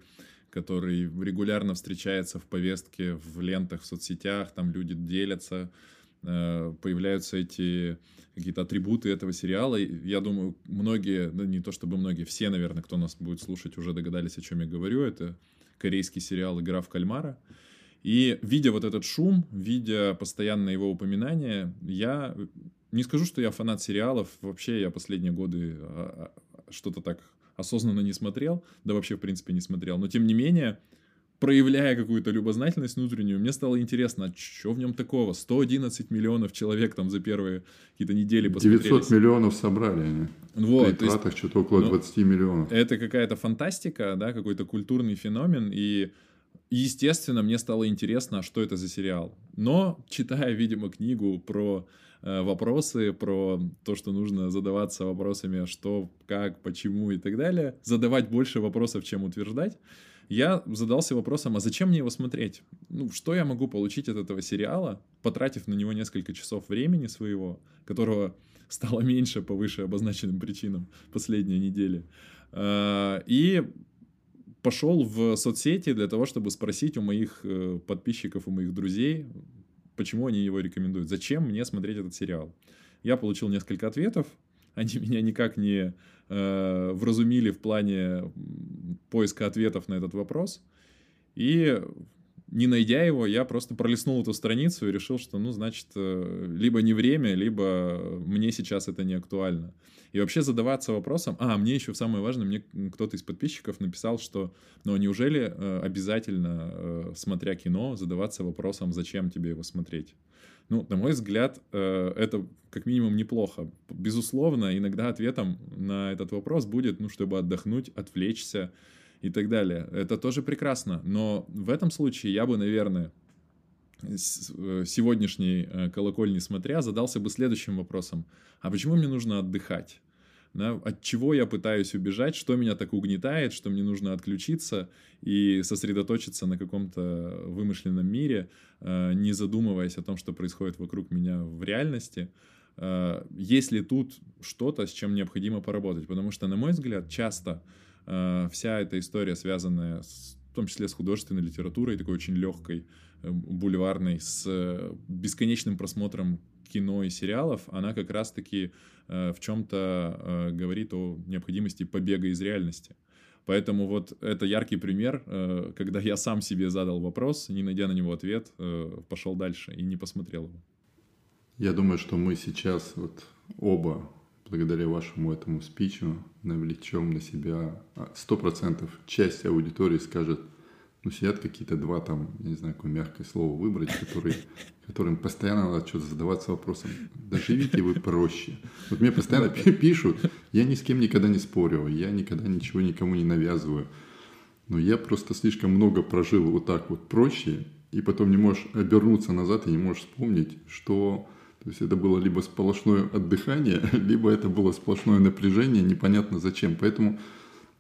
который регулярно встречается в повестке, в лентах, в соцсетях, там люди делятся, появляются эти какие-то атрибуты этого сериала. Я думаю, многие, ну не то чтобы многие, все, наверное, кто нас будет слушать, уже догадались, о чем я говорю. Это корейский сериал «Игра в кальмара». И видя вот этот шум, видя постоянно его упоминания, я не скажу, что я фанат сериалов. Вообще я последние годы а, а, что-то так осознанно не смотрел, да вообще в принципе не смотрел. Но тем не менее, проявляя какую-то любознательность внутреннюю, мне стало интересно, а что в нем такого? 111 миллионов человек там за первые какие-то недели посмотрели. 900 миллионов собрали они. Вот, При тратах что-то около ну, 20 миллионов. Это какая-то фантастика, да, какой-то культурный феномен, и естественно, мне стало интересно, что это за сериал. Но, читая, видимо, книгу про э, вопросы, про то, что нужно задаваться вопросами, что, как, почему и так далее, задавать больше вопросов, чем утверждать, я задался вопросом, а зачем мне его смотреть? Ну, что я могу получить от этого сериала, потратив на него несколько часов времени своего, которого стало меньше по выше обозначенным причинам последние недели. А, и пошел в соцсети для того, чтобы спросить у моих э, подписчиков, у моих друзей, почему они его рекомендуют, зачем мне смотреть этот сериал. Я получил несколько ответов, они меня никак не э, вразумили в плане поиска ответов на этот вопрос. И не найдя его, я просто пролистнул эту страницу и решил, что, ну, значит, э, либо не время, либо мне сейчас это не актуально. И вообще задаваться вопросом, а, мне еще самое важное, мне кто-то из подписчиков написал, что, ну, неужели э, обязательно, э, смотря кино, задаваться вопросом, зачем тебе его смотреть? Ну, на мой взгляд, это как минимум неплохо. Безусловно, иногда ответом на этот вопрос будет, ну, чтобы отдохнуть, отвлечься, и так далее. Это тоже прекрасно. Но в этом случае я бы, наверное, э, сегодняшней э, колокольни смотря, задался бы следующим вопросом. А почему мне нужно отдыхать? Да, от чего я пытаюсь убежать, что меня так угнетает, что мне нужно отключиться и сосредоточиться на каком-то вымышленном мире, э, не задумываясь о том, что происходит вокруг меня в реальности. Есть ли тут что-то, с чем необходимо поработать? Потому что, на мой взгляд, часто Э, вся эта история, связанная с, в том числе с художественной литературой, такой очень легкой, э, бульварной, с э, бесконечным просмотром кино и сериалов, она как раз-таки в чем-то говорит о необходимости побега из реальности. Поэтому вот это яркий пример, когда я сам себе задал вопрос, не найдя на него ответ, пошел дальше и не посмотрел его. Я думаю, что мы сейчас вот оба благодаря вашему этому спичу навлечем на себя а, сто процентов часть аудитории скажет, ну, сидят какие-то два там, я не знаю, какое мягкое слово выбрать, которые, которым постоянно надо что-то задаваться вопросом, да живите вы проще. Вот мне постоянно пишут, я ни с кем никогда не спорю, я никогда ничего никому не навязываю, но я просто слишком много прожил вот так вот проще, и потом не можешь обернуться назад и не можешь вспомнить, что то есть это было либо сплошное отдыхание, [laughs] либо это было сплошное напряжение, непонятно зачем. Поэтому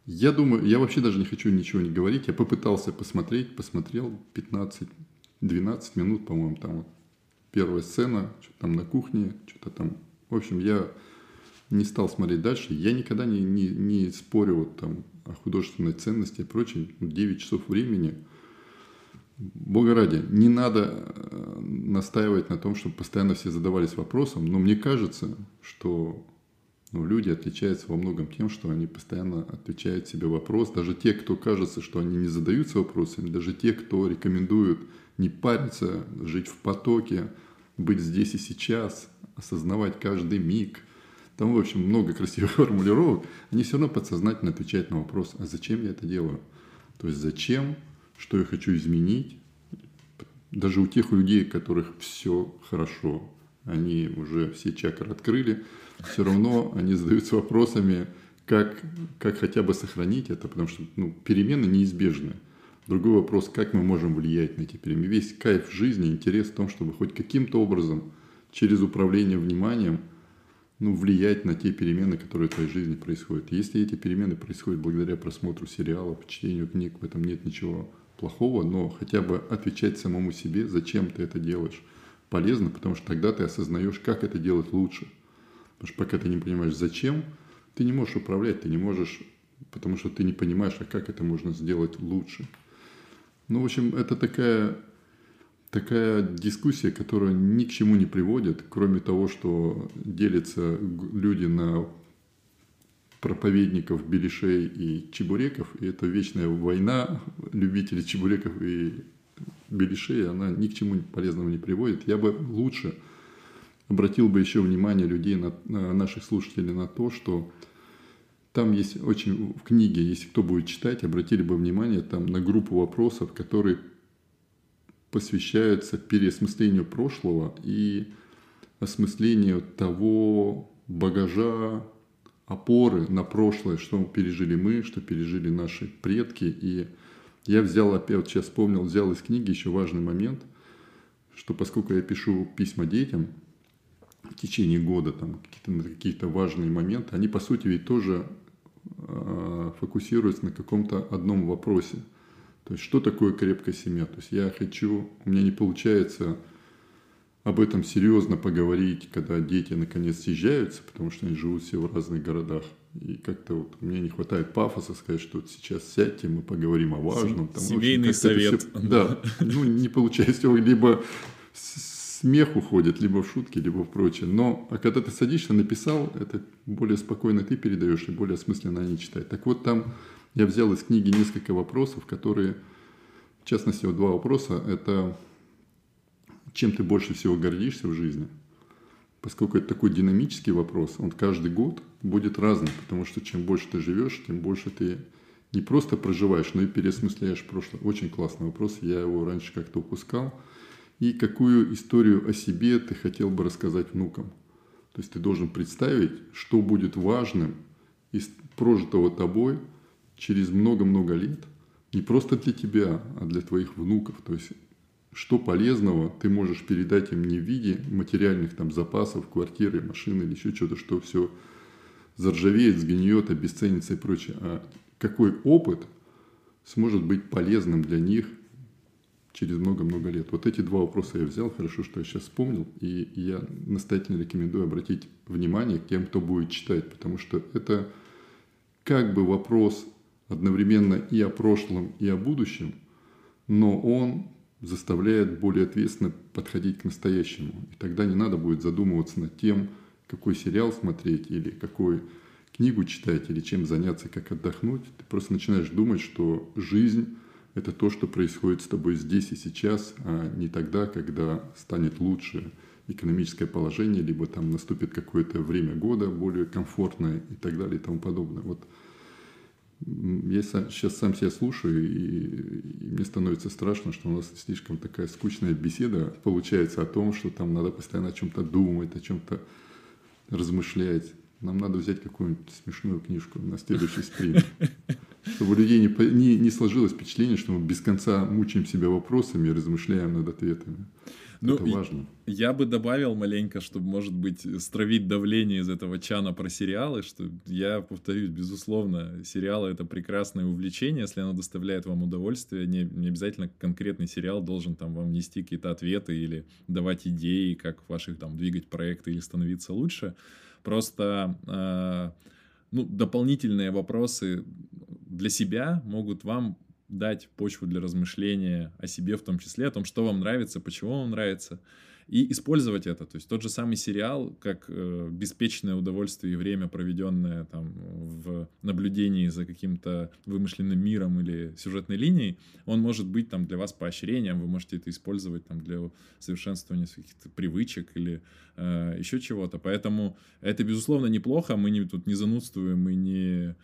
я думаю, я вообще даже не хочу ничего не говорить. Я попытался посмотреть, посмотрел 15-12 минут, по-моему, там вот первая сцена, что-то там на кухне, что-то там. В общем, я не стал смотреть дальше. Я никогда не, не, не спорю вот там о художественной ценности и прочее. 9 часов времени – Бога ради, не надо э, настаивать на том, чтобы постоянно все задавались вопросом, но мне кажется, что ну, люди отличаются во многом тем, что они постоянно отвечают себе вопрос. Даже те, кто кажется, что они не задаются вопросами, даже те, кто рекомендуют не париться, жить в потоке, быть здесь и сейчас, осознавать каждый миг. Там, в общем, много красивых [laughs] формулировок. Они все равно подсознательно отвечают на вопрос, а зачем я это делаю? То есть зачем, что я хочу изменить. Даже у тех людей, у которых все хорошо, они уже все чакры открыли, все равно они задаются вопросами, как, как хотя бы сохранить это, потому что ну, перемены неизбежны. Другой вопрос, как мы можем влиять на эти перемены. Весь кайф жизни, интерес в том, чтобы хоть каким-то образом через управление вниманием ну, влиять на те перемены, которые в твоей жизни происходят. Если эти перемены происходят благодаря просмотру сериалов, чтению книг, в этом нет ничего плохого, но хотя бы отвечать самому себе, зачем ты это делаешь, полезно, потому что тогда ты осознаешь, как это делать лучше. Потому что пока ты не понимаешь, зачем, ты не можешь управлять, ты не можешь, потому что ты не понимаешь, а как это можно сделать лучше. Ну, в общем, это такая, такая дискуссия, которая ни к чему не приводит, кроме того, что делятся люди на проповедников, белишей и чебуреков, и это вечная война любителей чебуреков и белишей, она ни к чему полезному не приводит. Я бы лучше обратил бы еще внимание людей, на, на наших слушателей на то, что там есть очень в книге, если кто будет читать, обратили бы внимание там на группу вопросов, которые посвящаются переосмыслению прошлого и осмыслению того багажа, опоры на прошлое, что пережили мы, что пережили наши предки. И я взял, опять вот сейчас вспомнил, взял из книги еще важный момент, что поскольку я пишу письма детям в течение года, там какие-то какие важные моменты, они по сути ведь тоже Э, фокусируется на каком-то одном вопросе. То есть, что такое крепкая семья? То есть, я хочу, у меня не получается об этом серьезно поговорить, когда дети наконец съезжаются, потому что они живут все в разных городах. И как-то вот мне не хватает пафоса сказать, что вот сейчас сядьте, мы поговорим о важном. Там, Семейный общем, совет. Все, да, ну не получается, либо смех уходит, либо в шутки, либо в прочее. Но а когда ты садишься, написал, это более спокойно ты передаешь, и более осмысленно они читают. Так вот, там я взял из книги несколько вопросов, которые, в частности, вот два вопроса. Это чем ты больше всего гордишься в жизни? Поскольку это такой динамический вопрос, он каждый год будет разный, потому что чем больше ты живешь, тем больше ты не просто проживаешь, но и переосмысляешь прошлое. Очень классный вопрос, я его раньше как-то упускал и какую историю о себе ты хотел бы рассказать внукам. То есть ты должен представить, что будет важным из прожитого тобой через много-много лет, не просто для тебя, а для твоих внуков. То есть что полезного ты можешь передать им не в виде материальных там запасов, квартиры, машины или еще что-то, что все заржавеет, сгниет, обесценится и прочее, а какой опыт сможет быть полезным для них через много-много лет. Вот эти два вопроса я взял, хорошо, что я сейчас вспомнил, и я настоятельно рекомендую обратить внимание тем, кто будет читать, потому что это как бы вопрос одновременно и о прошлом, и о будущем, но он заставляет более ответственно подходить к настоящему. И тогда не надо будет задумываться над тем, какой сериал смотреть или какую книгу читать, или чем заняться, как отдохнуть. Ты просто начинаешь думать, что жизнь это то, что происходит с тобой здесь и сейчас, а не тогда, когда станет лучше экономическое положение, либо там наступит какое-то время года более комфортное и так далее и тому подобное. Вот я сейчас сам себя слушаю, и, и мне становится страшно, что у нас слишком такая скучная беседа получается о том, что там надо постоянно о чем-то думать, о чем-то размышлять. Нам надо взять какую-нибудь смешную книжку на следующий стрим чтобы у людей не, не, не сложилось впечатление, что мы без конца мучаем себя вопросами и размышляем над ответами. Ну, это важно. Я бы добавил маленько, чтобы, может быть, стравить давление из этого чана про сериалы, что я повторюсь, безусловно, сериалы — это прекрасное увлечение, если оно доставляет вам удовольствие, не, не обязательно конкретный сериал должен там вам нести какие-то ответы или давать идеи, как ваших там двигать проекты или становиться лучше. Просто э, ну, дополнительные вопросы для себя могут вам дать почву для размышления о себе в том числе, о том, что вам нравится, почему вам нравится, и использовать это. То есть тот же самый сериал, как э, беспечное удовольствие и время, проведенное там в наблюдении за каким-то вымышленным миром или сюжетной линией, он может быть там для вас поощрением, вы можете это использовать там для совершенствования каких-то привычек или э, еще чего-то. Поэтому это, безусловно, неплохо, мы не, тут не занудствуем, мы не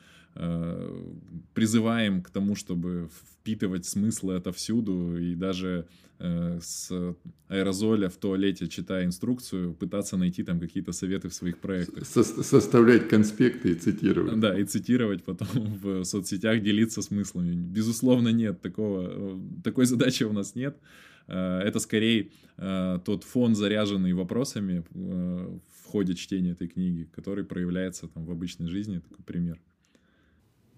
призываем к тому, чтобы впитывать смыслы отовсюду и даже э, с аэрозоля в туалете, читая инструкцию, пытаться найти там какие-то советы в своих проектах. Со составлять конспекты и цитировать. Да, и цитировать потом [laughs] в соцсетях, делиться смыслами. Безусловно, нет такого, э, такой задачи у нас нет. Это скорее тот фон, заряженный вопросами в ходе чтения этой книги, который проявляется там в обычной жизни, такой пример.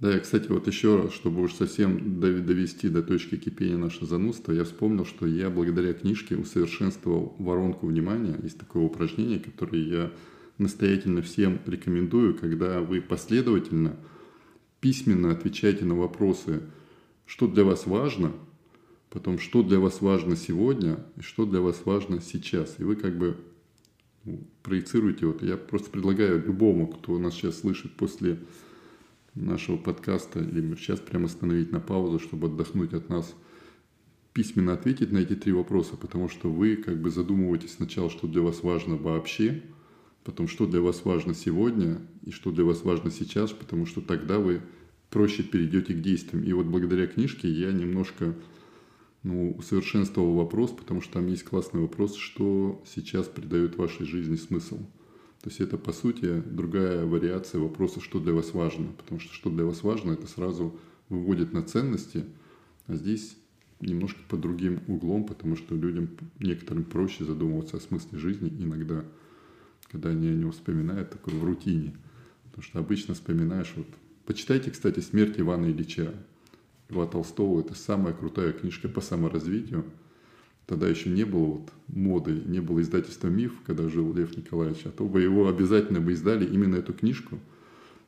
Да, и, кстати, вот еще раз, чтобы уж совсем довести до точки кипения наше занудство, я вспомнил, что я благодаря книжке усовершенствовал воронку внимания. Есть такое упражнение, которое я настоятельно всем рекомендую, когда вы последовательно, письменно отвечаете на вопросы, что для вас важно, потом, что для вас важно сегодня и что для вас важно сейчас. И вы как бы ну, проецируете. Вот я просто предлагаю любому, кто нас сейчас слышит после нашего подкаста, или сейчас прямо остановить на паузу, чтобы отдохнуть от нас, письменно ответить на эти три вопроса, потому что вы как бы задумываетесь сначала, что для вас важно вообще, потом, что для вас важно сегодня и что для вас важно сейчас, потому что тогда вы проще перейдете к действиям. И вот благодаря книжке я немножко ну, усовершенствовал вопрос, потому что там есть классный вопрос, что сейчас придает вашей жизни смысл. То есть это, по сути, другая вариация вопроса, что для вас важно. Потому что что для вас важно, это сразу выводит на ценности, а здесь немножко под другим углом, потому что людям, некоторым проще задумываться о смысле жизни иногда, когда они о нем вспоминают, такой в рутине. Потому что обычно вспоминаешь, вот, почитайте, кстати, «Смерть Ивана Ильича». Льва Толстого – это самая крутая книжка по саморазвитию – тогда еще не было вот моды, не было издательства «Миф», когда жил Лев Николаевич, а то бы его обязательно бы издали именно эту книжку.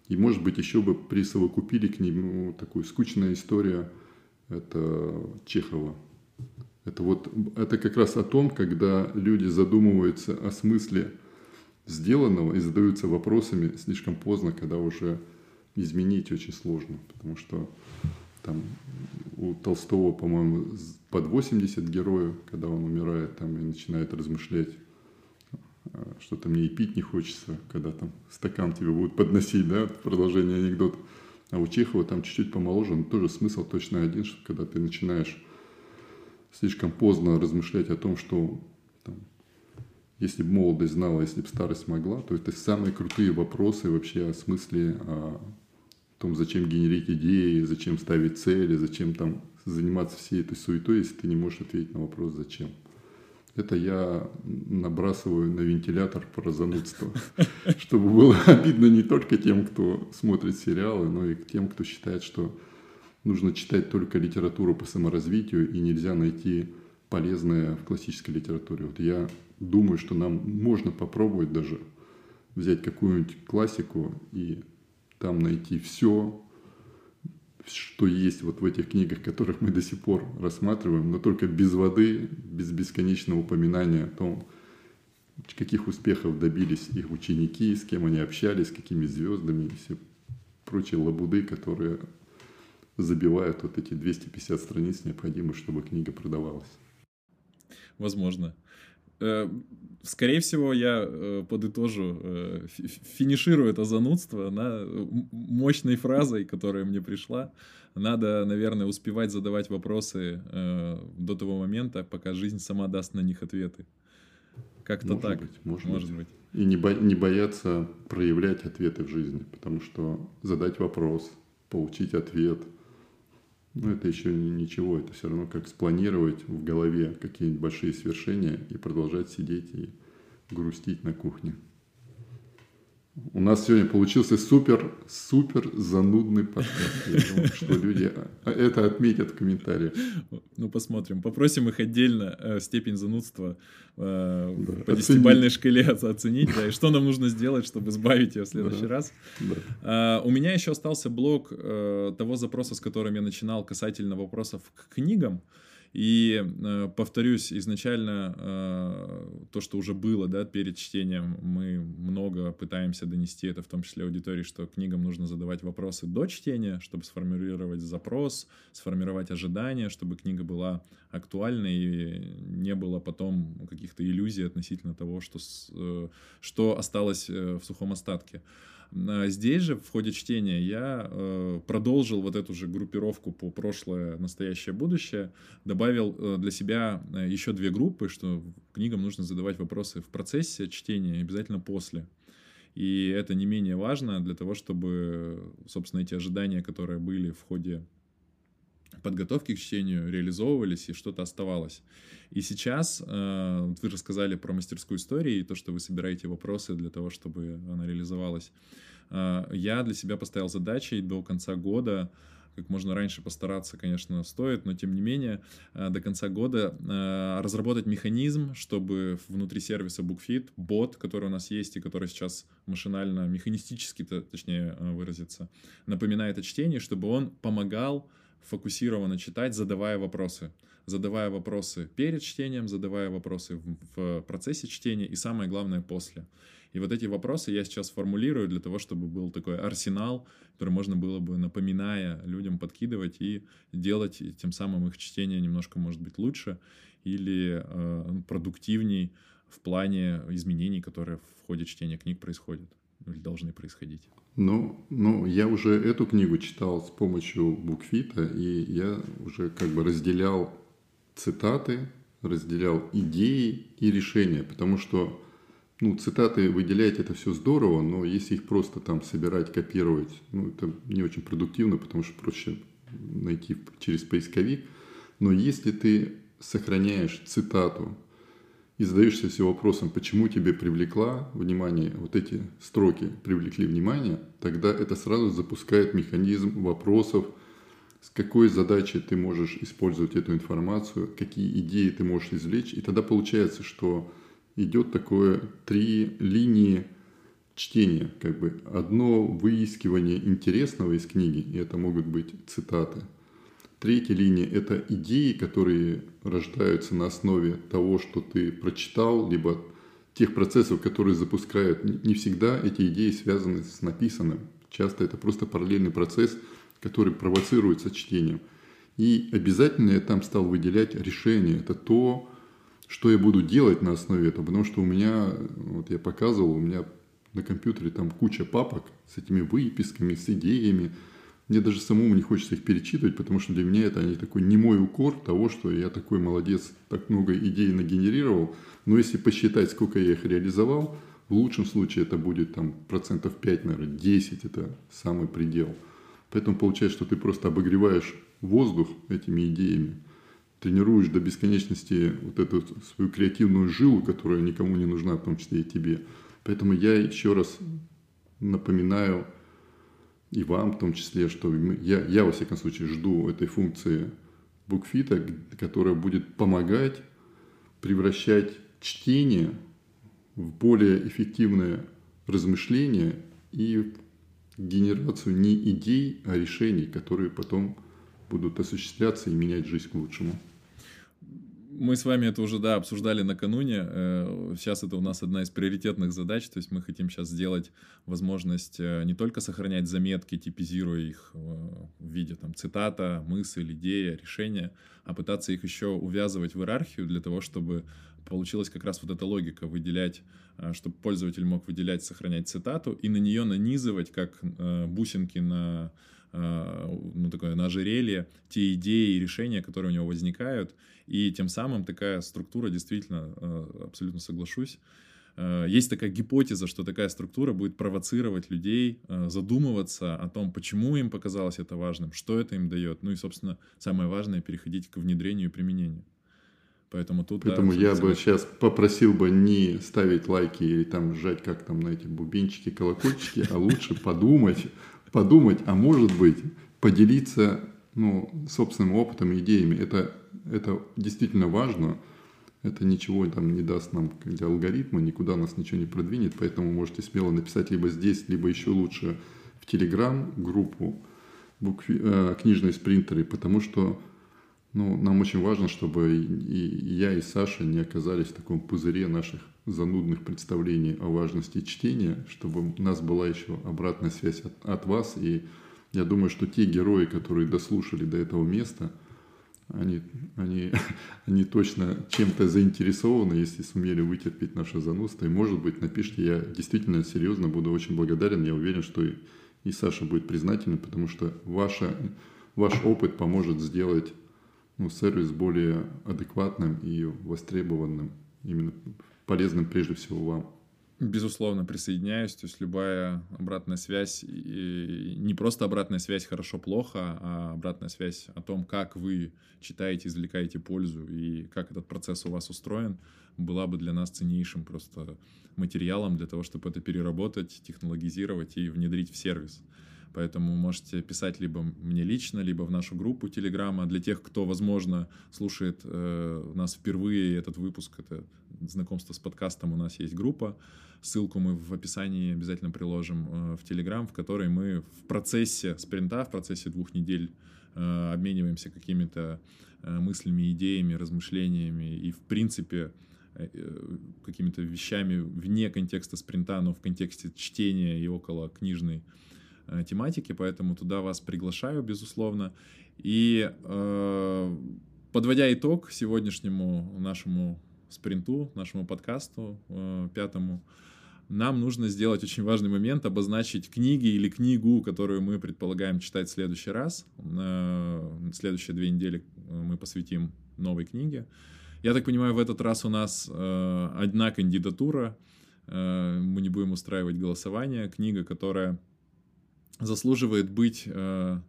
И, может быть, еще бы присовокупили к нему такую скучная история, это Чехова. Это вот, это как раз о том, когда люди задумываются о смысле сделанного и задаются вопросами слишком поздно, когда уже изменить очень сложно, потому что там у Толстого, по-моему, под 80 героев, когда он умирает там и начинает размышлять, а, что-то мне и пить не хочется, когда там стакан тебе будут подносить, да, продолжение анекдота. А у Чехова там чуть-чуть помоложе, но тоже смысл точно один, что когда ты начинаешь слишком поздно размышлять о том, что там, если бы молодость знала, если бы старость могла, то это самые крутые вопросы вообще о смысле, о том, зачем генерить идеи, зачем ставить цели, зачем там заниматься всей этой суетой, если ты не можешь ответить на вопрос «зачем?». Это я набрасываю на вентилятор про занудство, [laughs] чтобы было [laughs] обидно не только тем, кто смотрит сериалы, но и тем, кто считает, что нужно читать только литературу по саморазвитию и нельзя найти полезное в классической литературе. Вот я думаю, что нам можно попробовать даже взять какую-нибудь классику и там найти все, что есть вот в этих книгах, которых мы до сих пор рассматриваем, но только без воды, без бесконечного упоминания о том, каких успехов добились их ученики, с кем они общались, с какими звездами и все прочие лабуды, которые забивают вот эти 250 страниц, необходимых, чтобы книга продавалась. Возможно. Э, скорее всего, я э, подытожу, э, финиширую это занудство на мощной фразой, которая мне пришла. Надо, наверное, успевать задавать вопросы до того момента, пока жизнь сама даст на них ответы. Как-то так. Быть, может, может быть. быть. И не, бо- не бояться проявлять ответы в жизни, потому что задать вопрос, получить ответ – ну, это еще ничего, это все равно как спланировать в голове какие-нибудь большие свершения и продолжать сидеть и грустить на кухне. У нас сегодня получился супер, супер занудный подкаст. Я думаю, что люди это отметят в комментариях. Ну, посмотрим. Попросим их отдельно э, степень занудства э, да, по десятибальной шкале [laughs] оценить, да, и что нам нужно сделать, чтобы сбавить ее в следующий да, раз. Да. А, у меня еще остался блок э, того запроса, с которым я начинал касательно вопросов к книгам. И э, повторюсь, изначально э, то, что уже было да, перед чтением, мы много пытаемся донести это, в том числе аудитории, что книгам нужно задавать вопросы до чтения, чтобы сформулировать запрос, сформировать ожидания, чтобы книга была актуальной и не было потом каких-то иллюзий относительно того, что, э, что осталось в сухом остатке. А здесь же в ходе чтения я э, продолжил вот эту же группировку по прошлое, настоящее, будущее, добавил э, для себя э, еще две группы, что книгам нужно задавать вопросы в процессе чтения обязательно после. И это не менее важно для того, чтобы, собственно, эти ожидания, которые были в ходе подготовки к чтению реализовывались и что-то оставалось. И сейчас э, вы рассказали про мастерскую историю и то, что вы собираете вопросы для того, чтобы она реализовалась. Э, я для себя поставил задачей до конца года как можно раньше постараться, конечно, стоит, но тем не менее э, до конца года э, разработать механизм, чтобы внутри сервиса BookFit бот, который у нас есть и который сейчас машинально, механистически, точнее э, выразиться, напоминает о чтении, чтобы он помогал фокусированно читать, задавая вопросы. Задавая вопросы перед чтением, задавая вопросы в, в процессе чтения и самое главное после. И вот эти вопросы я сейчас формулирую для того, чтобы был такой арсенал, который можно было бы, напоминая людям, подкидывать и делать тем самым их чтение немножко, может быть, лучше или э, продуктивней в плане изменений, которые в ходе чтения книг происходят или должны происходить. Ну, ну, я уже эту книгу читал с помощью букфита, и я уже как бы разделял цитаты, разделял идеи и решения, потому что ну, цитаты выделять это все здорово, но если их просто там собирать, копировать, ну, это не очень продуктивно, потому что проще найти через поисковик. Но если ты сохраняешь цитату и задаешься себе вопросом, почему тебе привлекла внимание, вот эти строки привлекли внимание, тогда это сразу запускает механизм вопросов, с какой задачей ты можешь использовать эту информацию, какие идеи ты можешь извлечь. И тогда получается, что идет такое три линии чтения. Как бы одно выискивание интересного из книги, и это могут быть цитаты – Третья линия – это идеи, которые рождаются на основе того, что ты прочитал, либо тех процессов, которые запускают. Не всегда эти идеи связаны с написанным. Часто это просто параллельный процесс, который провоцируется чтением. И обязательно я там стал выделять решение. Это то, что я буду делать на основе этого. Потому что у меня, вот я показывал, у меня на компьютере там куча папок с этими выписками, с идеями, мне даже самому не хочется их перечитывать, потому что для меня это не такой не мой укор того, что я такой молодец, так много идей нагенерировал. Но если посчитать, сколько я их реализовал, в лучшем случае это будет там процентов 5, наверное, 10, это самый предел. Поэтому получается, что ты просто обогреваешь воздух этими идеями, тренируешь до бесконечности вот эту свою креативную жилу, которая никому не нужна, в том числе и тебе. Поэтому я еще раз напоминаю и вам в том числе, что я, я, во всяком случае, жду этой функции букфита, которая будет помогать превращать чтение в более эффективное размышление и генерацию не идей, а решений, которые потом будут осуществляться и менять жизнь к лучшему мы с вами это уже, да, обсуждали накануне. Э, сейчас это у нас одна из приоритетных задач. То есть мы хотим сейчас сделать возможность э, не только сохранять заметки, типизируя их э, в виде там, цитата, мысль, идея, решение, а пытаться их еще увязывать в иерархию для того, чтобы получилась как раз вот эта логика выделять, чтобы пользователь мог выделять, сохранять цитату и на нее нанизывать как бусинки на ну, такое на ожерелье те идеи и решения, которые у него возникают, и тем самым такая структура действительно, э, абсолютно соглашусь, э, есть такая гипотеза, что такая структура будет провоцировать людей задумываться о том, почему им показалось это важным, что это им дает, ну и, собственно, самое важное — переходить к внедрению и применению. Поэтому тут... Поэтому да, я бы сейчас попросил бы не ставить лайки или там жать как там на эти бубенчики, колокольчики, а лучше подумать, подумать, а может быть поделиться ну, собственным опытом идеями. Это, это действительно важно. Это ничего там не даст нам для алгоритма, никуда нас ничего не продвинет, поэтому можете смело написать либо здесь, либо еще лучше в Телеграм-группу букви, э, книжные спринтеры, потому что ну, нам очень важно, чтобы и, я, и Саша не оказались в таком пузыре наших занудных представлений о важности чтения, чтобы у нас была еще обратная связь от, от вас. И я думаю, что те герои, которые дослушали до этого места, они, они, [laughs] они точно чем-то заинтересованы, если сумели вытерпеть наше занудство. И, может быть, напишите, я действительно серьезно буду очень благодарен. Я уверен, что и, и Саша будет признательна, потому что ваша, ваш опыт поможет сделать ну, сервис более адекватным и востребованным, именно полезным прежде всего вам. Безусловно, присоединяюсь. То есть любая обратная связь, и не просто обратная связь хорошо-плохо, а обратная связь о том, как вы читаете, извлекаете пользу и как этот процесс у вас устроен, была бы для нас ценнейшим просто материалом для того, чтобы это переработать, технологизировать и внедрить в сервис. Поэтому можете писать либо мне лично, либо в нашу группу Телеграма. Для тех, кто, возможно, слушает э, нас впервые, этот выпуск, это знакомство с подкастом, у нас есть группа. Ссылку мы в описании обязательно приложим э, в Телеграм, в которой мы в процессе спринта, в процессе двух недель э, обмениваемся какими-то э, мыслями, идеями, размышлениями и, в принципе, э, э, какими-то вещами вне контекста спринта, но в контексте чтения и около книжной тематики, поэтому туда вас приглашаю, безусловно. И э, подводя итог сегодняшнему нашему спринту, нашему подкасту э, пятому, нам нужно сделать очень важный момент, обозначить книги или книгу, которую мы предполагаем читать в следующий раз. Э, следующие две недели мы посвятим новой книге. Я так понимаю, в этот раз у нас э, одна кандидатура. Э, мы не будем устраивать голосование. Книга, которая заслуживает быть э,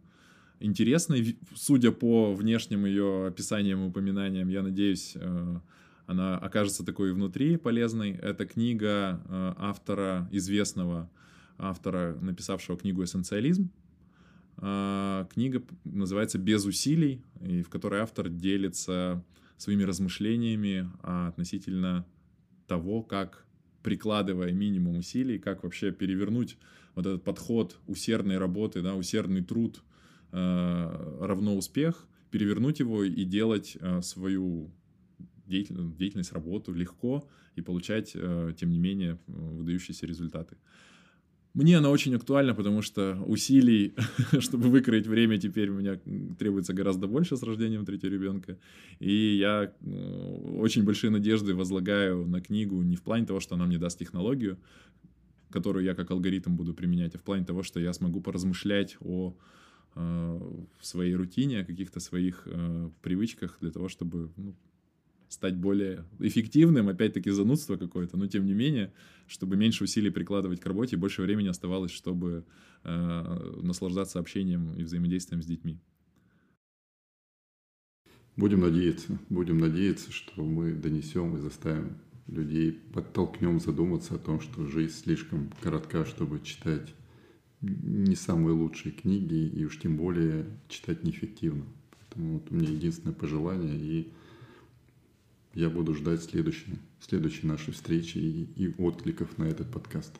интересной. Судя по внешним ее описаниям и упоминаниям, я надеюсь, э, она окажется такой внутри полезной. Это книга э, автора, известного автора, написавшего книгу «Эссенциализм». Э, книга называется «Без усилий», и в которой автор делится своими размышлениями относительно того, как прикладывая минимум усилий, как вообще перевернуть вот этот подход усердной работы, да, усердный труд э, равно успех, перевернуть его и делать э, свою деятельность, деятельность, работу легко и получать, э, тем не менее, выдающиеся результаты. Мне она очень актуальна, потому что усилий, [laughs] чтобы выкроить время, теперь у меня требуется гораздо больше с рождением третьего ребенка. И я очень большие надежды возлагаю на книгу не в плане того, что она мне даст технологию, которую я как алгоритм буду применять, а в плане того, что я смогу поразмышлять о э, своей рутине, о каких-то своих э, привычках для того, чтобы ну, стать более эффективным, опять-таки занудство какое-то, но тем не менее, чтобы меньше усилий прикладывать к работе больше времени оставалось, чтобы э, наслаждаться общением и взаимодействием с детьми. Будем надеяться, будем надеяться, что мы донесем и заставим людей подтолкнем задуматься о том, что жизнь слишком коротка, чтобы читать не самые лучшие книги и уж тем более читать неэффективно. Поэтому вот у меня единственное пожелание, и я буду ждать следующей, следующей нашей встречи и, и откликов на этот подкаст.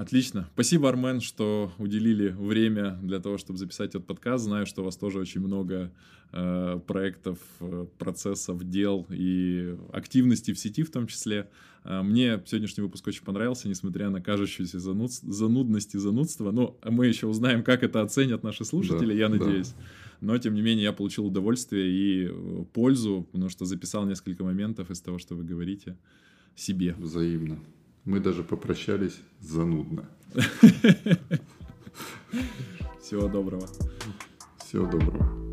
Отлично. Спасибо, Армен, что уделили время для того, чтобы записать этот подкаст. Знаю, что у вас тоже очень много э, проектов, э, процессов, дел и активностей в сети в том числе. Э, мне сегодняшний выпуск очень понравился, несмотря на кажущуюся зануд... занудность и занудство. Но мы еще узнаем, как это оценят наши слушатели, да, я надеюсь. Да. Но, тем не менее, я получил удовольствие и э, пользу, потому что записал несколько моментов из того, что вы говорите себе. Взаимно. Мы даже попрощались занудно. [laughs] Всего доброго. Всего доброго.